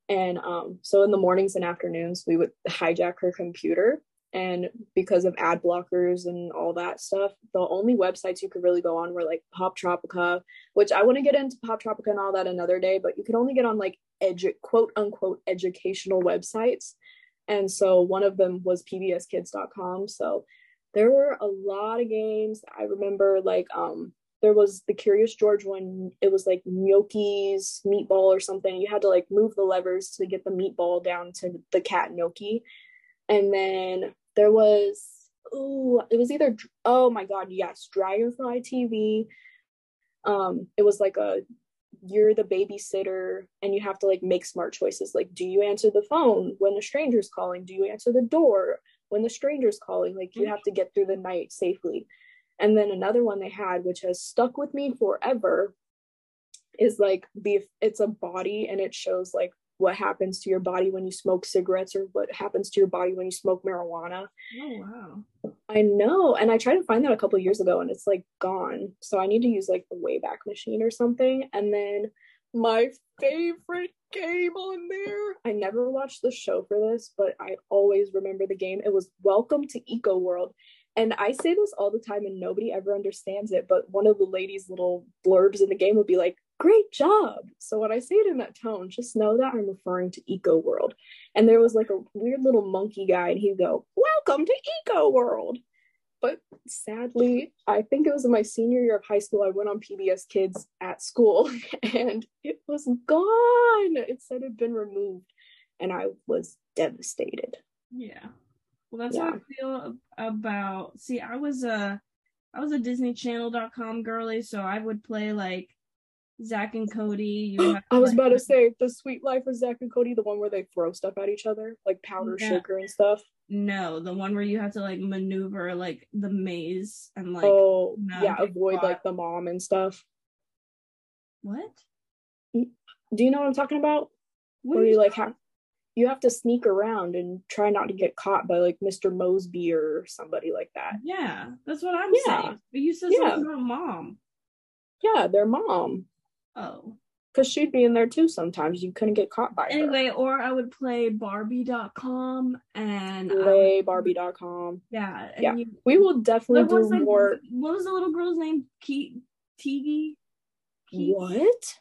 And um, so in the mornings and afternoons, we would hijack her computer and because of ad blockers and all that stuff the only websites you could really go on were like Poptropica which i want to get into Poptropica and all that another day but you could only get on like edu- quote unquote educational websites. And so one of them was pbskids.com so there were a lot of games. I remember like um there was the curious george one. It was like gnocchi's meatball or something. You had to like move the levers to get the meatball down to the cat gnocchi. And then there was oh, it was either oh my god, yes, Dragonfly TV. Um, it was like a you're the babysitter and you have to like make smart choices. Like do you answer the phone when the stranger's calling? Do you answer the door when the stranger's calling? Like you have to get through the night safely. And then another one they had which has stuck with me forever is like the it's a body and it shows like what happens to your body when you smoke cigarettes or what happens to your body when you smoke marijuana. Oh wow. I know. And I tried to find that a couple years ago and it's like gone. So I need to use like the Wayback Machine or something. And then my favorite game on there. I never watched the show for this, but I always remember the game. It was Welcome to EekoWorld. And I say this all the time and nobody ever understands it, but one of the ladies' little blurbs in the game would be like, great job. So when I say it in that tone, just know that I'm referring to EekoWorld. And there was like a weird little monkey guy, and he'd go, Welcome to EekoWorld. But sadly, I think it was in my senior year of high school, I went on PBS Kids at school and it was gone. It said it had been removed, and I was devastated. Yeah. Well, that's yeah. how I feel about. See, I was a, I was a disney DisneyChannel.com girly, so I would play like Zack and Cody. I was about to say the Suite Life of Zack and Cody, the one where they throw stuff at each other, like powder yeah. sugar and stuff. No, the one where you have to like maneuver like the maze and like oh yeah, avoid like the mom and stuff. What? Mm, do you know what I'm talking about? What where you like have you have to sneak around and try not to get caught by like Mr. Moseby or somebody like that. Yeah, that's what I'm yeah. saying. But you said yeah. something about mom. Yeah, their mom. Oh. Because she'd be in there too sometimes. You couldn't get caught by it. anyway, her. or I would play Barbie.com and play would, Barbie.com. Yeah. Yeah. You, we will definitely do like, more. What was the little girl's name? Ke- Tigi? What?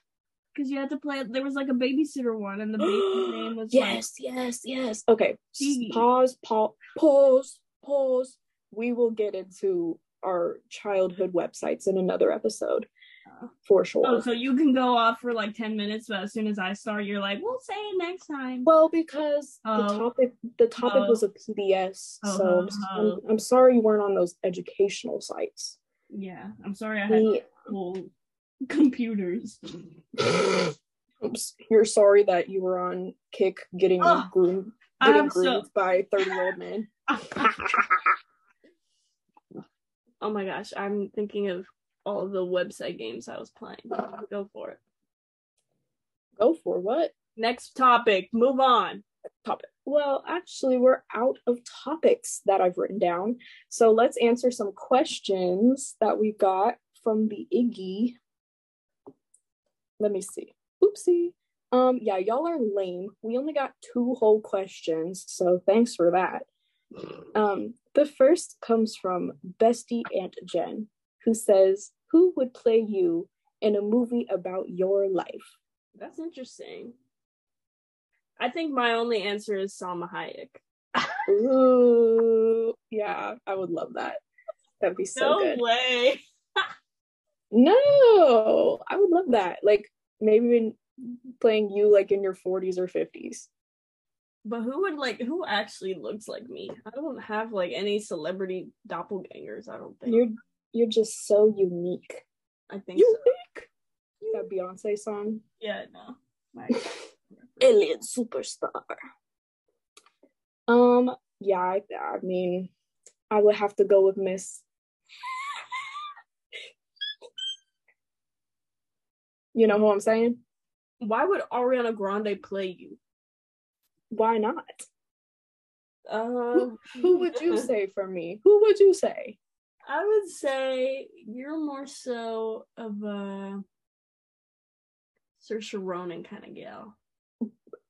Because you had to play. There was like a babysitter one, and the baby's name was yes, like, yes, yes. Okay, Tigi. pause, pause, pause, pause. We will get into our childhood websites in another episode for sure. Oh, so you can go off for like 10 minutes, but as soon as I start, you're like, we'll say it next time. Well, because oh. the topic the topic oh. was a PBS, oh, so I'm, I'm, uh-huh. I'm, sorry you weren't on those educational sites. Yeah, I'm sorry I had cool computers. Oops, You're sorry that you were on Kik getting oh, groomed, getting groomed so... by 30 year old men. oh my gosh, I'm thinking of all the website games I was playing. Go for it. Go for what? Next topic. Move on. Topic. Well, actually, we're out of topics that I've written down. So let's answer some questions that we got from the Iggy. Let me see. Oopsie. Um, yeah, y'all are lame. We only got two whole questions, so thanks for that. Um, the first comes from Bestie Aunt Jen who says, Who would play you in a movie about your life? That's interesting. I think my only answer is Salma Hayek. Ooh, yeah, I would love that. That'd be so no good. No way. no, I would love that. Like maybe playing you like in your 40s or 50s. But who would like who actually looks like me? I don't have like any celebrity doppelgangers, I don't think. You're you're just so unique. I think unique. So. That Beyonce song. Yeah, no. Alien superstar. Um, yeah, I, I mean, I would have to go with Miss. you know who I'm saying? Why would Ariana Grande play you? Why not? Uh, who, who would you say for me? Who would you say? I would say you're more so of a Saoirse Ronan kind of gal.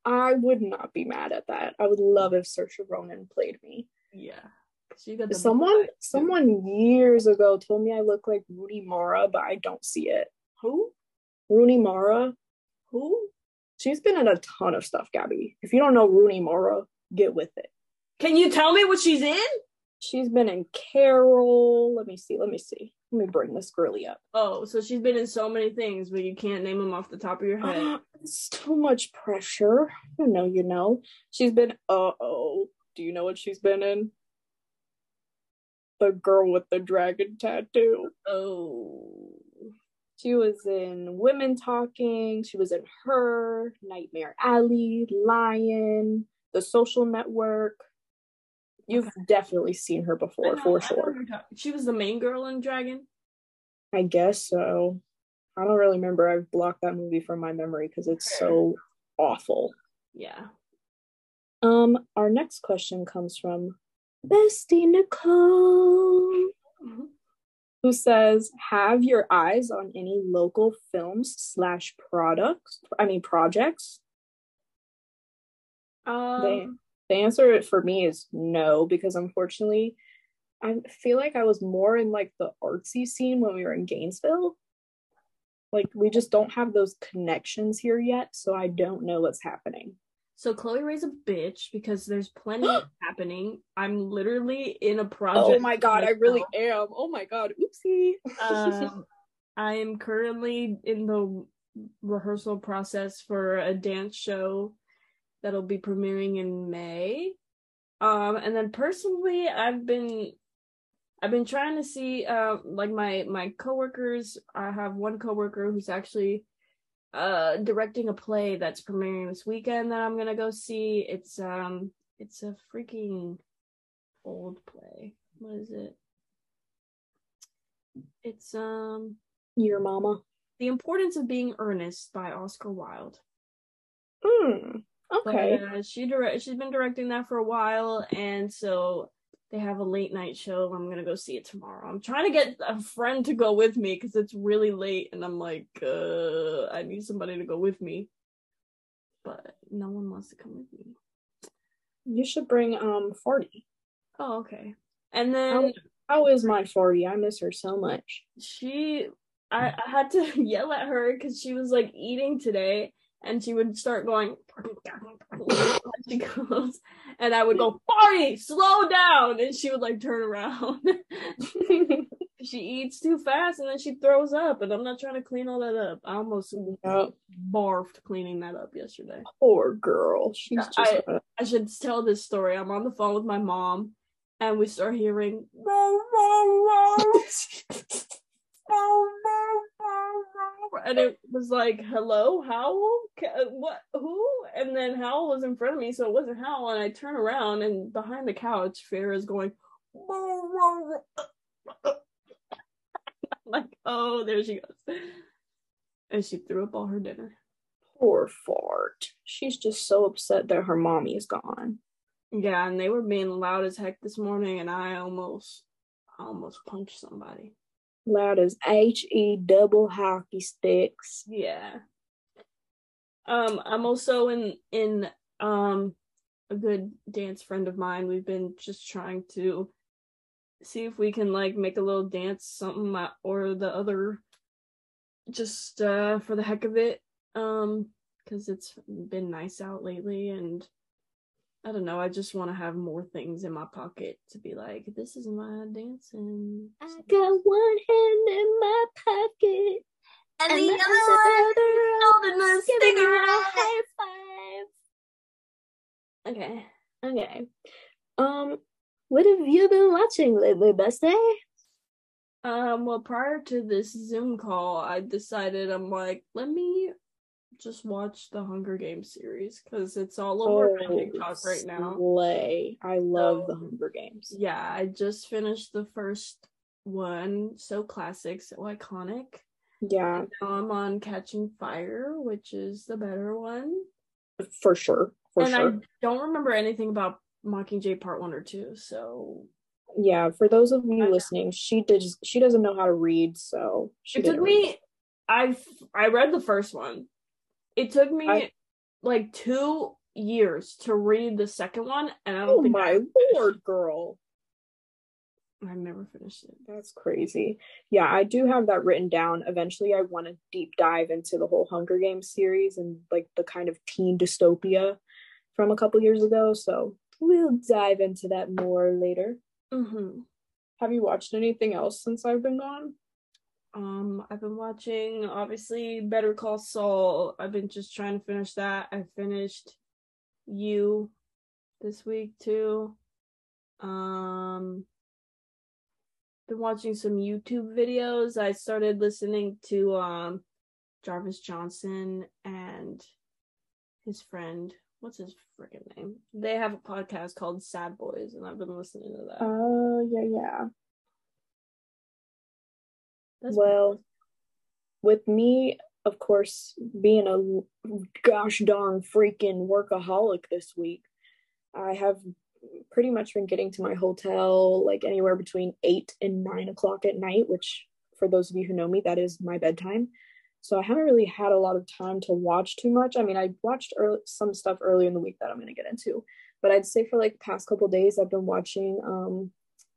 I would not be mad at that. I would love if Saoirse Ronan played me. Yeah. someone someone years ago told me I look like Rooney Mara, but I don't see it. Who? Rooney Mara. Who? She's been in a ton of stuff, Gabby. If you don't know Rooney Mara, get with it. Can you tell me what she's in? She's been in Carol. Let me see. Let me see. Let me bring this girly up. Oh, so she's been in so many things, but you can't name them off the top of your head. Uh, it's too much pressure. You know, you know. She's been. Uh oh. Do you know what she's been in? the girl with the dragon tattoo. Oh. She was in Women Talking. She was in Her, Nightmare Alley, Lion, The Social Network. You've okay. definitely seen her before, know, for sure. She was the main girl in Dragon. I guess so. I don't really remember. I've blocked that movie from my memory because it's so awful. Yeah. Um, our next question comes from Bestie Nicole, mm-hmm. who says, "Have your eyes on any local films slash products? I mean projects." Um, the, answer for me is no, because unfortunately, I feel like I was more in like the artsy scene when we were in Gainesville. Like we just don't have those connections here yet, so I don't know what's happening. So Chloe Ray's a bitch because there's plenty happening. I'm literally in a project. Oh my god, I really am. Oh my god, oopsie. um, I am currently in the rehearsal process for a dance show that'll be premiering in May. Um, and then personally, I've been I've been trying to see uh, like my my coworkers. I have one coworker who's actually uh directing a play that's premiering this weekend that I'm gonna go see. It's um it's a freaking old play. What is it? It's um Your Mama. The Importance of Being Earnest by Oscar Wilde. Hmm. Okay. But, uh, she direct she's been directing that for a while and so they have a late night show. I'm gonna go see it tomorrow. I'm trying to get a friend to go with me because it's really late, and I'm like, uh, I need somebody to go with me, but no one wants to come with me. You should bring um forty. Oh, okay. And then how, how is my forty? I miss her so much. She, I, I had to yell at her because she was like eating today, and she would start going she goes and I would go, Barney, slow down and she would like turn around. she eats too fast and then she throws up and I'm not trying to clean all that up. I almost yep. barfed cleaning that up yesterday. Poor girl. She's just I, I should tell this story. I'm on the phone with my mom and we start hearing and it was like, "Hello, Howl? Uh, what? Who?" And then Howl was in front of me, so it wasn't Howl. And I turn around, and behind the couch, Farrah's going, like, "Oh, there she goes," and she threw up all her dinner. Poor fart. She's just so upset that her mommy is gone. Yeah, and they were being loud as heck this morning, and I almost, I almost punched somebody loud as H E double hockey sticks. Yeah. Um, I'm also in in um a good dance friend of mine. We've been just trying to see if we can like make a little dance something or the other just uh for the heck of it um because it's been nice out lately and I don't know. I just want to have more things in my pocket to be like, this is my dancing. I got one hand in my pocket, and, and the other holding a sticker a high five. Okay, okay. Um, what have you been watching lately, Bestie? Um, well, prior to this Zoom call, I decided I'm like, let me just watch the Hunger Games series because it's all over oh, TikTok right now. Slay. I love so, the Hunger Games. Yeah, I just finished the first one. So classic, so iconic. Yeah. And now I'm on Catching Fire, which is the better one. For sure. For and sure. I don't remember anything about Mockingjay Part One or Two, so yeah. For those of you listening, she did. She doesn't know how to read, so it took me. I've I read the first one it took me I, like two years to read the second one, and I don't oh think my lord, girl. I've never finished it. That's crazy. Yeah, I do have that written down. Eventually, I want to deep dive into the whole Hunger Games series and like the kind of teen dystopia from a couple years ago. So we'll dive into that more later. Mm-hmm. Have you watched anything else since I've been gone? Um, I've been watching obviously Better Call Saul. I've been just trying to finish that. I finished You this week too. Um, been watching some YouTube videos. I started listening to um Jarvis Johnson and his friend. What's his freaking name? They have a podcast called Sad Boys, and I've been listening to that. Oh, yeah, yeah. That's well, with me, of course, being a gosh darn freaking workaholic this week, I have pretty much been getting to my hotel like anywhere between eight and nine o'clock at night, which for those of you who know me, that is my bedtime. So I haven't really had a lot of time to watch too much. I mean, I watched early, some stuff earlier in the week that I'm going to get into, but I'd say for like the past couple days, I've been watching um,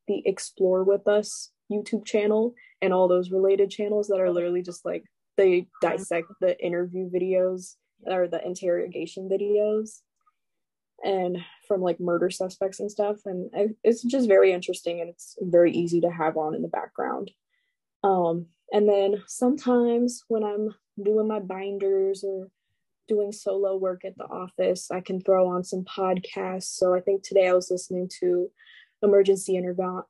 the Explore with Us YouTube channel and all those related channels that are literally just like they dissect the interview videos or the interrogation videos and from like murder suspects and stuff. And it's just very interesting and it's very easy to have on in the background. Um and then sometimes when i'm doing my binders or doing solo work at the office i can throw on some podcasts. So i think today i was listening to emergency intercom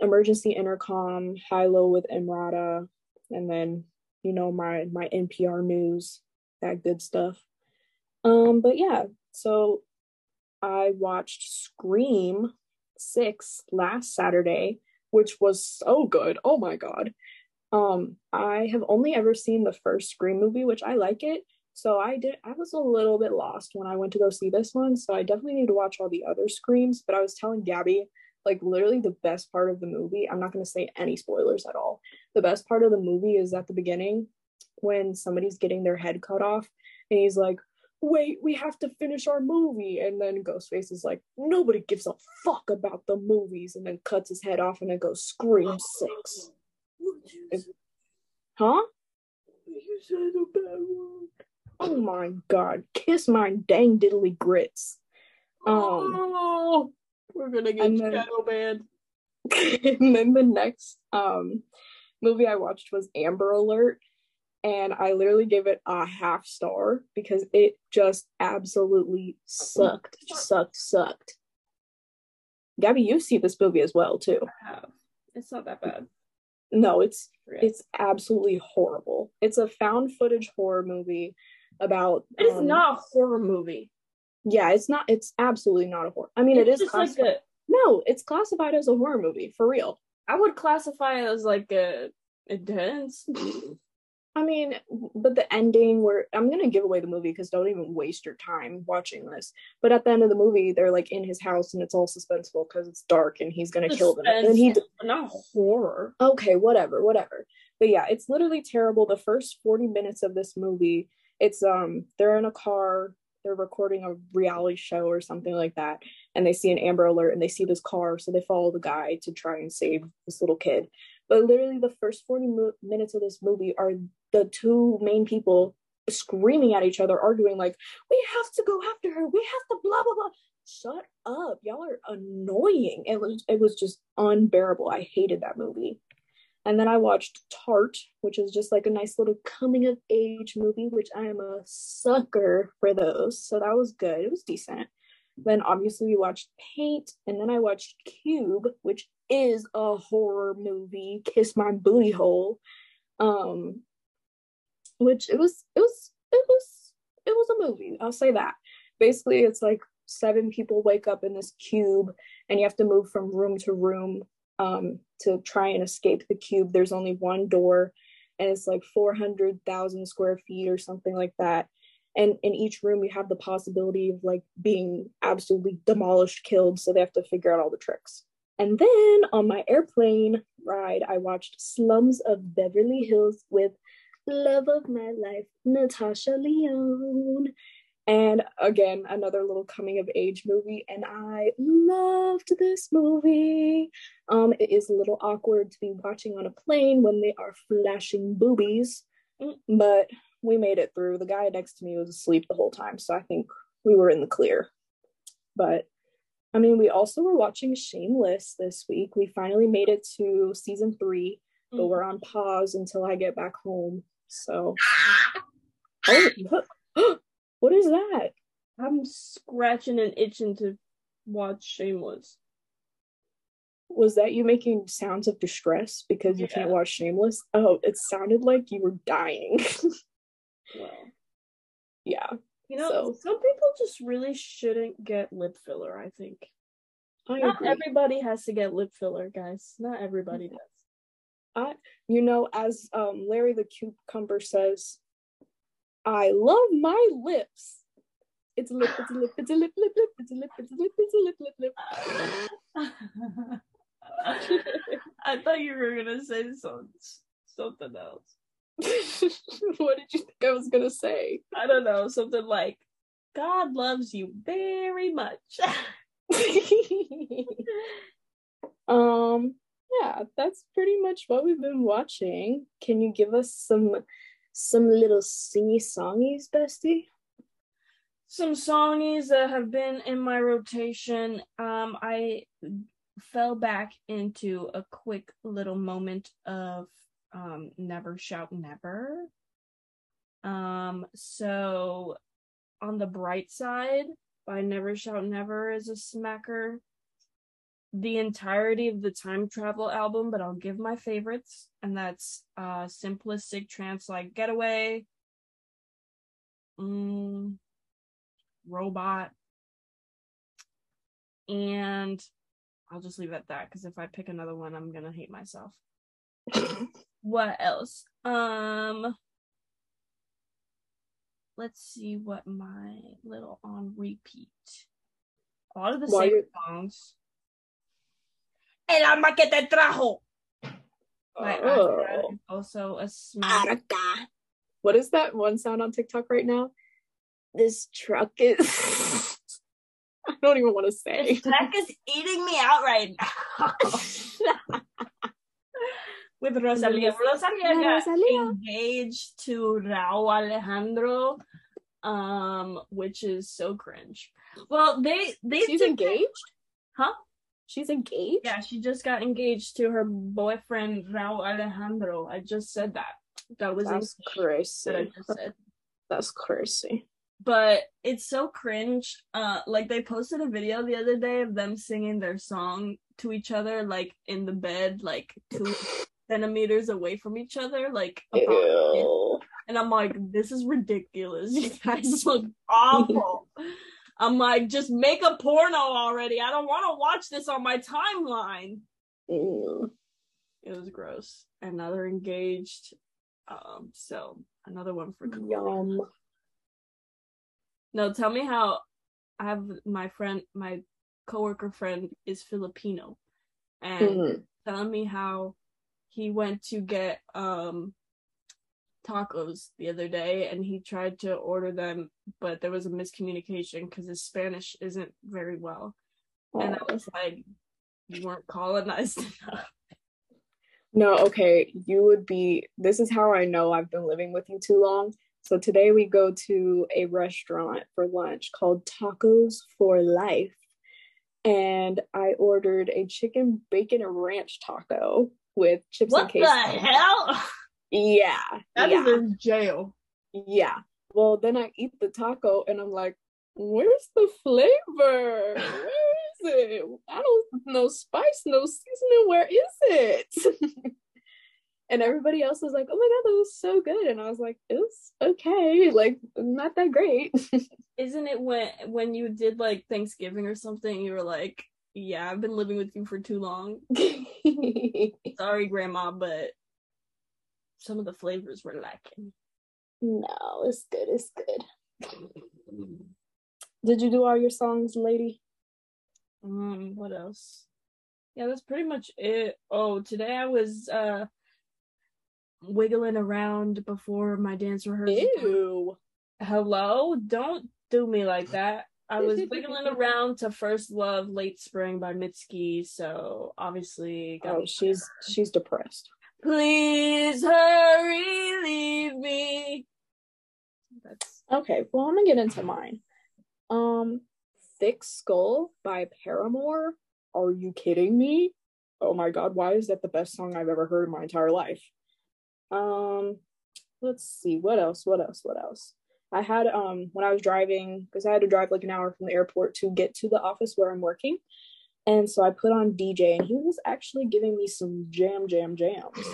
emergency intercom high low with Emrata and then you know my my npr news that good stuff um but yeah so I watched Scream 6 last Saturday, which was so good. Oh my god. Um I have only ever seen the first Scream movie, which I like it. So I did I was a little bit lost when I went to go see this one, so I definitely need to watch all the other Screams, but I was telling Gabby like literally the best part of the movie, I'm not going to say any spoilers at all. The best part of the movie is at the beginning when somebody's getting their head cut off and he's like, wait, we have to finish our movie. And then Ghostface is like, nobody gives a fuck about the movies. And then cuts his head off and then goes, Scream 6. huh? You said a bad word. Oh my god. Kiss my dang diddly grits. Um, oh, we're gonna get shadow banned. and then the next um movie I watched was Amber Alert and I literally gave it a half star because it just absolutely sucked, sucked, sucked. Gabby, you see this movie as well too. I have. It's not that bad. No, it's it's absolutely horrible. It's a found footage horror movie about. It's um, not a horror movie. Yeah, it's not. It's absolutely not a horror. I mean, it's it is classified. Like a, no, it's classified as a horror movie for real. I would classify it as like a intense. I mean, but the ending where I'm gonna give away the movie because don't even waste your time watching this. But at the end of the movie, they're like in his house and it's all suspenseful because it's dark and he's gonna Suspense, kill them. And he not horror. Okay, whatever, whatever. But yeah, it's literally terrible. The first 40 minutes of this movie, it's um they're in a car, they're recording a reality show or something like that, and they see an Amber Alert and they see this car, so they follow the guy to try and save this little kid. But literally, the first 40 mo- minutes of this movie are the two main people screaming at each other, arguing, like, we have to go after her, we have to blah, blah, blah. Shut up. Y'all are annoying. It was, it was just unbearable. I hated that movie. And then I watched Tart, which is just like a nice little coming of age movie, which I am a sucker for those. So that was good. It was decent. Then obviously we watched Paint, and then I watched Cube, which is a horror movie. Kiss my booty hole. Um, which it was, it was, it was, it was a movie. I'll say that. Basically, it's like seven people wake up in this cube, and you have to move from room to room um, to try and escape the cube. There's only one door, and it's like four hundred thousand square feet or something like that and in each room you have the possibility of like being absolutely demolished killed so they have to figure out all the tricks and then on my airplane ride i watched slums of beverly hills with love of my life natasha lyonne and again another little coming of age movie and i loved this movie um it is a little awkward to be watching on a plane when they are flashing boobies mm. but we made it through. The guy next to me was asleep the whole time, so I think we were in the clear. But I mean, we also were watching Shameless this week. We finally made it to season 3 mm-hmm. but we're on pause until I get back home. So, oh, what, is that? I'm scratching and itching to watch Shameless. Was that you making sounds of distress because you yeah. can't watch Shameless? Oh, it sounded like you were dying. well, yeah. You know, so. some people just really shouldn't get lip filler, I think. I Not agree. everybody has to get lip filler, guys. Not everybody does. I, you know, as um, Larry the Cucumber says, I love my lips. It's a lip, it's a lip, it's a lip, lip, lip, it's a lip, it's a lip, it's a lip, lip, lip. I thought you were gonna say some, something else. what did you think I was gonna say? I don't know, something like God loves you very much. um yeah, that's pretty much what we've been watching. Can you give us some some little singy songies, bestie? Some songies that have been in my rotation. Um, I fell back into a quick little moment of um, Never Shout Never. Um, so on the bright side, by Never Shout Never is a smacker the entirety of the time travel album, but I'll give my favorites, and that's uh simplistic trance like Getaway, mm, Robot, and I'll just leave it at that because if I pick another one, I'm gonna hate myself. what else? Um let's see what my little on repeat. A lot of the While same songs el alma que te trajo. oh. also a smell. What is that one sound on TikTok right now? This truck is. I don't even want to say. This truck is eating me out right now. With Rosalia. Rosalia got Rosalia. engaged to Rauw Alejandro, um, which is so cringe. Well, they they she's engaged, huh? She's engaged? Yeah, she just got engaged to her boyfriend Rauw Alejandro. I just said that. That was That's crazy. That I just said. That's crazy. But it's so cringe. Uh like they posted a video the other day of them singing their song to each other, like in the bed, like two centimeters away from each other, like and I'm like, this is ridiculous. You guys look awful. I'm like, just make a porno already. I don't want to watch this on my timeline. Mm. It was gross. Another engaged. Um, so another one for yum. No, tell me how I have my friend, my coworker friend is Filipino, and mm-hmm. telling me how he went to get um tacos the other day and he tried to order them, but there was a miscommunication because his Spanish isn't very well. Oh. And I oh, was like, you weren't colonized enough. No, okay. You would be. This is how I know I've been living with you too long. So today we go to a restaurant for lunch called Tacos for Life. And I ordered a chicken bacon and ranch taco with chips what and queso. What the hell? Yeah. That yeah. is in jail. Yeah. Well, then I eat the taco and I'm like, where's the flavor? Where is it? I don't no spice, no seasoning. Where is it? and everybody else was like, oh my god, that was so good. And I was like, it's okay, like not that great. Isn't it when when you did like Thanksgiving or something, you were like, yeah, I've been living with you for too long. Sorry, grandma, but some of the flavors were lacking. No, it's good. It's good. Did you do all your songs, lady? Um, what else? Yeah, that's pretty much it. Oh, today I was uh wiggling around before my dance rehearsal. Ew. Hello? Don't do me like that. I was wiggling around to First Love Late Spring by Mitski, so obviously Oh, she's she's depressed. Please hurry, leave me. That's okay. Well, I'm gonna get into mine. Um, Thick Skull by Paramore. Are you kidding me? Oh my god, why is that the best song I've ever heard in my entire life? Um, let's see, what else? What else? What else? I had um when I was driving because I had to drive like an hour from the airport to get to the office where I'm working. And so I put on DJ and he was actually giving me some jam, jam, jams.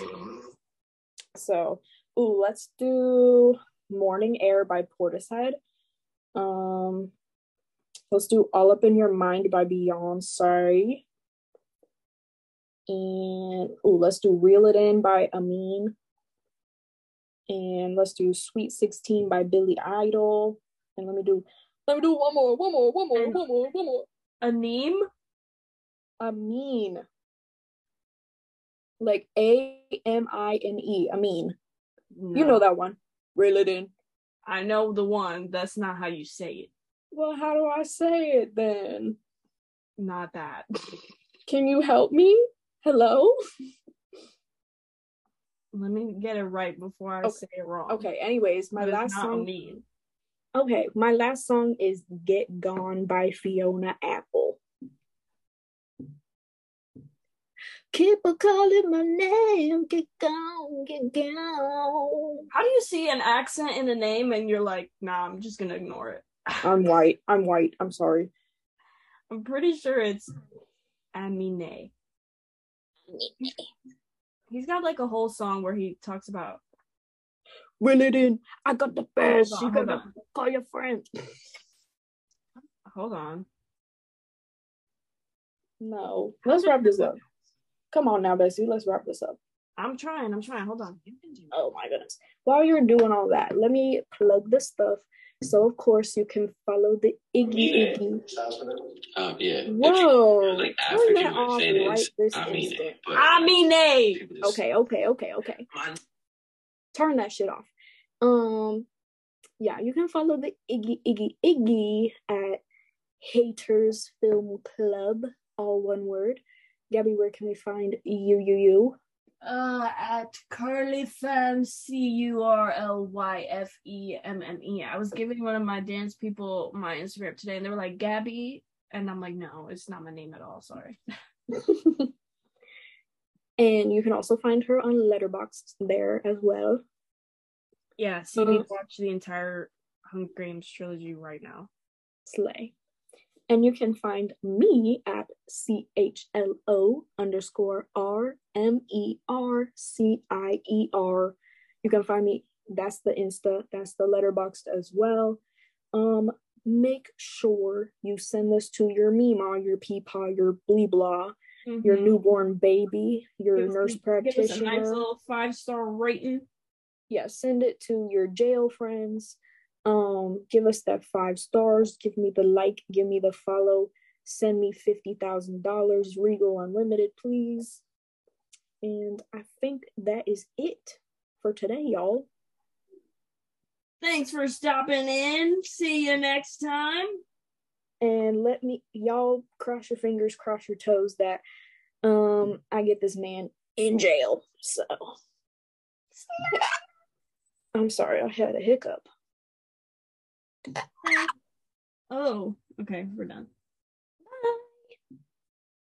So, ooh, let's do Morning Air by Portishead. Um, let's do All Up in Your Mind by Beyonce. And ooh, let's do Reel It In by Amin. And let's do Sweet 16 by Billy Idol. And let me do let me do one more, one more, one more, one more, one more. Aneem? Amin. Like A M I N E. Amin. No. You know that one. Reel it in. I know the one. That's not how you say it. Well, how do I say it then? Not that. Can you help me? Hello? Let me get it right before I okay. say it wrong. Okay, anyways, my last song. Mean. Okay, my last song is Get Gone by Fiona Apple. Keep on calling my name, get gone, get gone. How do you see an accent in a name and you're like, nah, I'm just gonna ignore it? I'm white. I'm white. I'm sorry. I'm pretty sure it's Amine. He's got like a whole song where he talks about Reel it in. I got the best. On, you gotta call your friend. Hold on. No. Let's wrap this up. Come on now, Bessie. Let's wrap this up. I'm trying. I'm trying. Hold on. Oh my goodness. While you're doing all that, let me plug the stuff. So of course you can follow the Iggy Iggy. Um, yeah. Whoa. Like Turn that off right this I mean instant. It, I mean it. Okay, okay, okay, okay turn that shit off. Um, yeah, you can follow the Iggy Iggy Iggy at Haters Film Club, all one word. Gabby, where can we find you, you, you? Uh, at Curly Femme, C U R L Y F E M M E. I was giving one of my dance people my Instagram today, and they were like, Gabby. And I'm like, no, it's not my name at all. Sorry. and you can also find her on Letterboxd there as well. Yeah, see me watch the entire Hunger Games trilogy right now. Slay. And you can find me at C H L O underscore R M E R C I E R. You can find me, that's the Insta, that's the Letterboxd as well. Um, make sure you send this to your Mima, your Peepaw, your Blee Blah, mm-hmm. your newborn baby, your give nurse us, practitioner. Give us a nice little five star rating yeah, send it to your jail friends. Um, give us that five stars. Give me the like. Give me the follow. Send me fifty thousand dollars. Regal Unlimited, please. And I think that is it for today, y'all. Thanks for stopping in. See you next time. And let me y'all cross your fingers, cross your toes that um I get this man in jail. So I'm sorry, I had a hiccup. Oh, okay, we're done.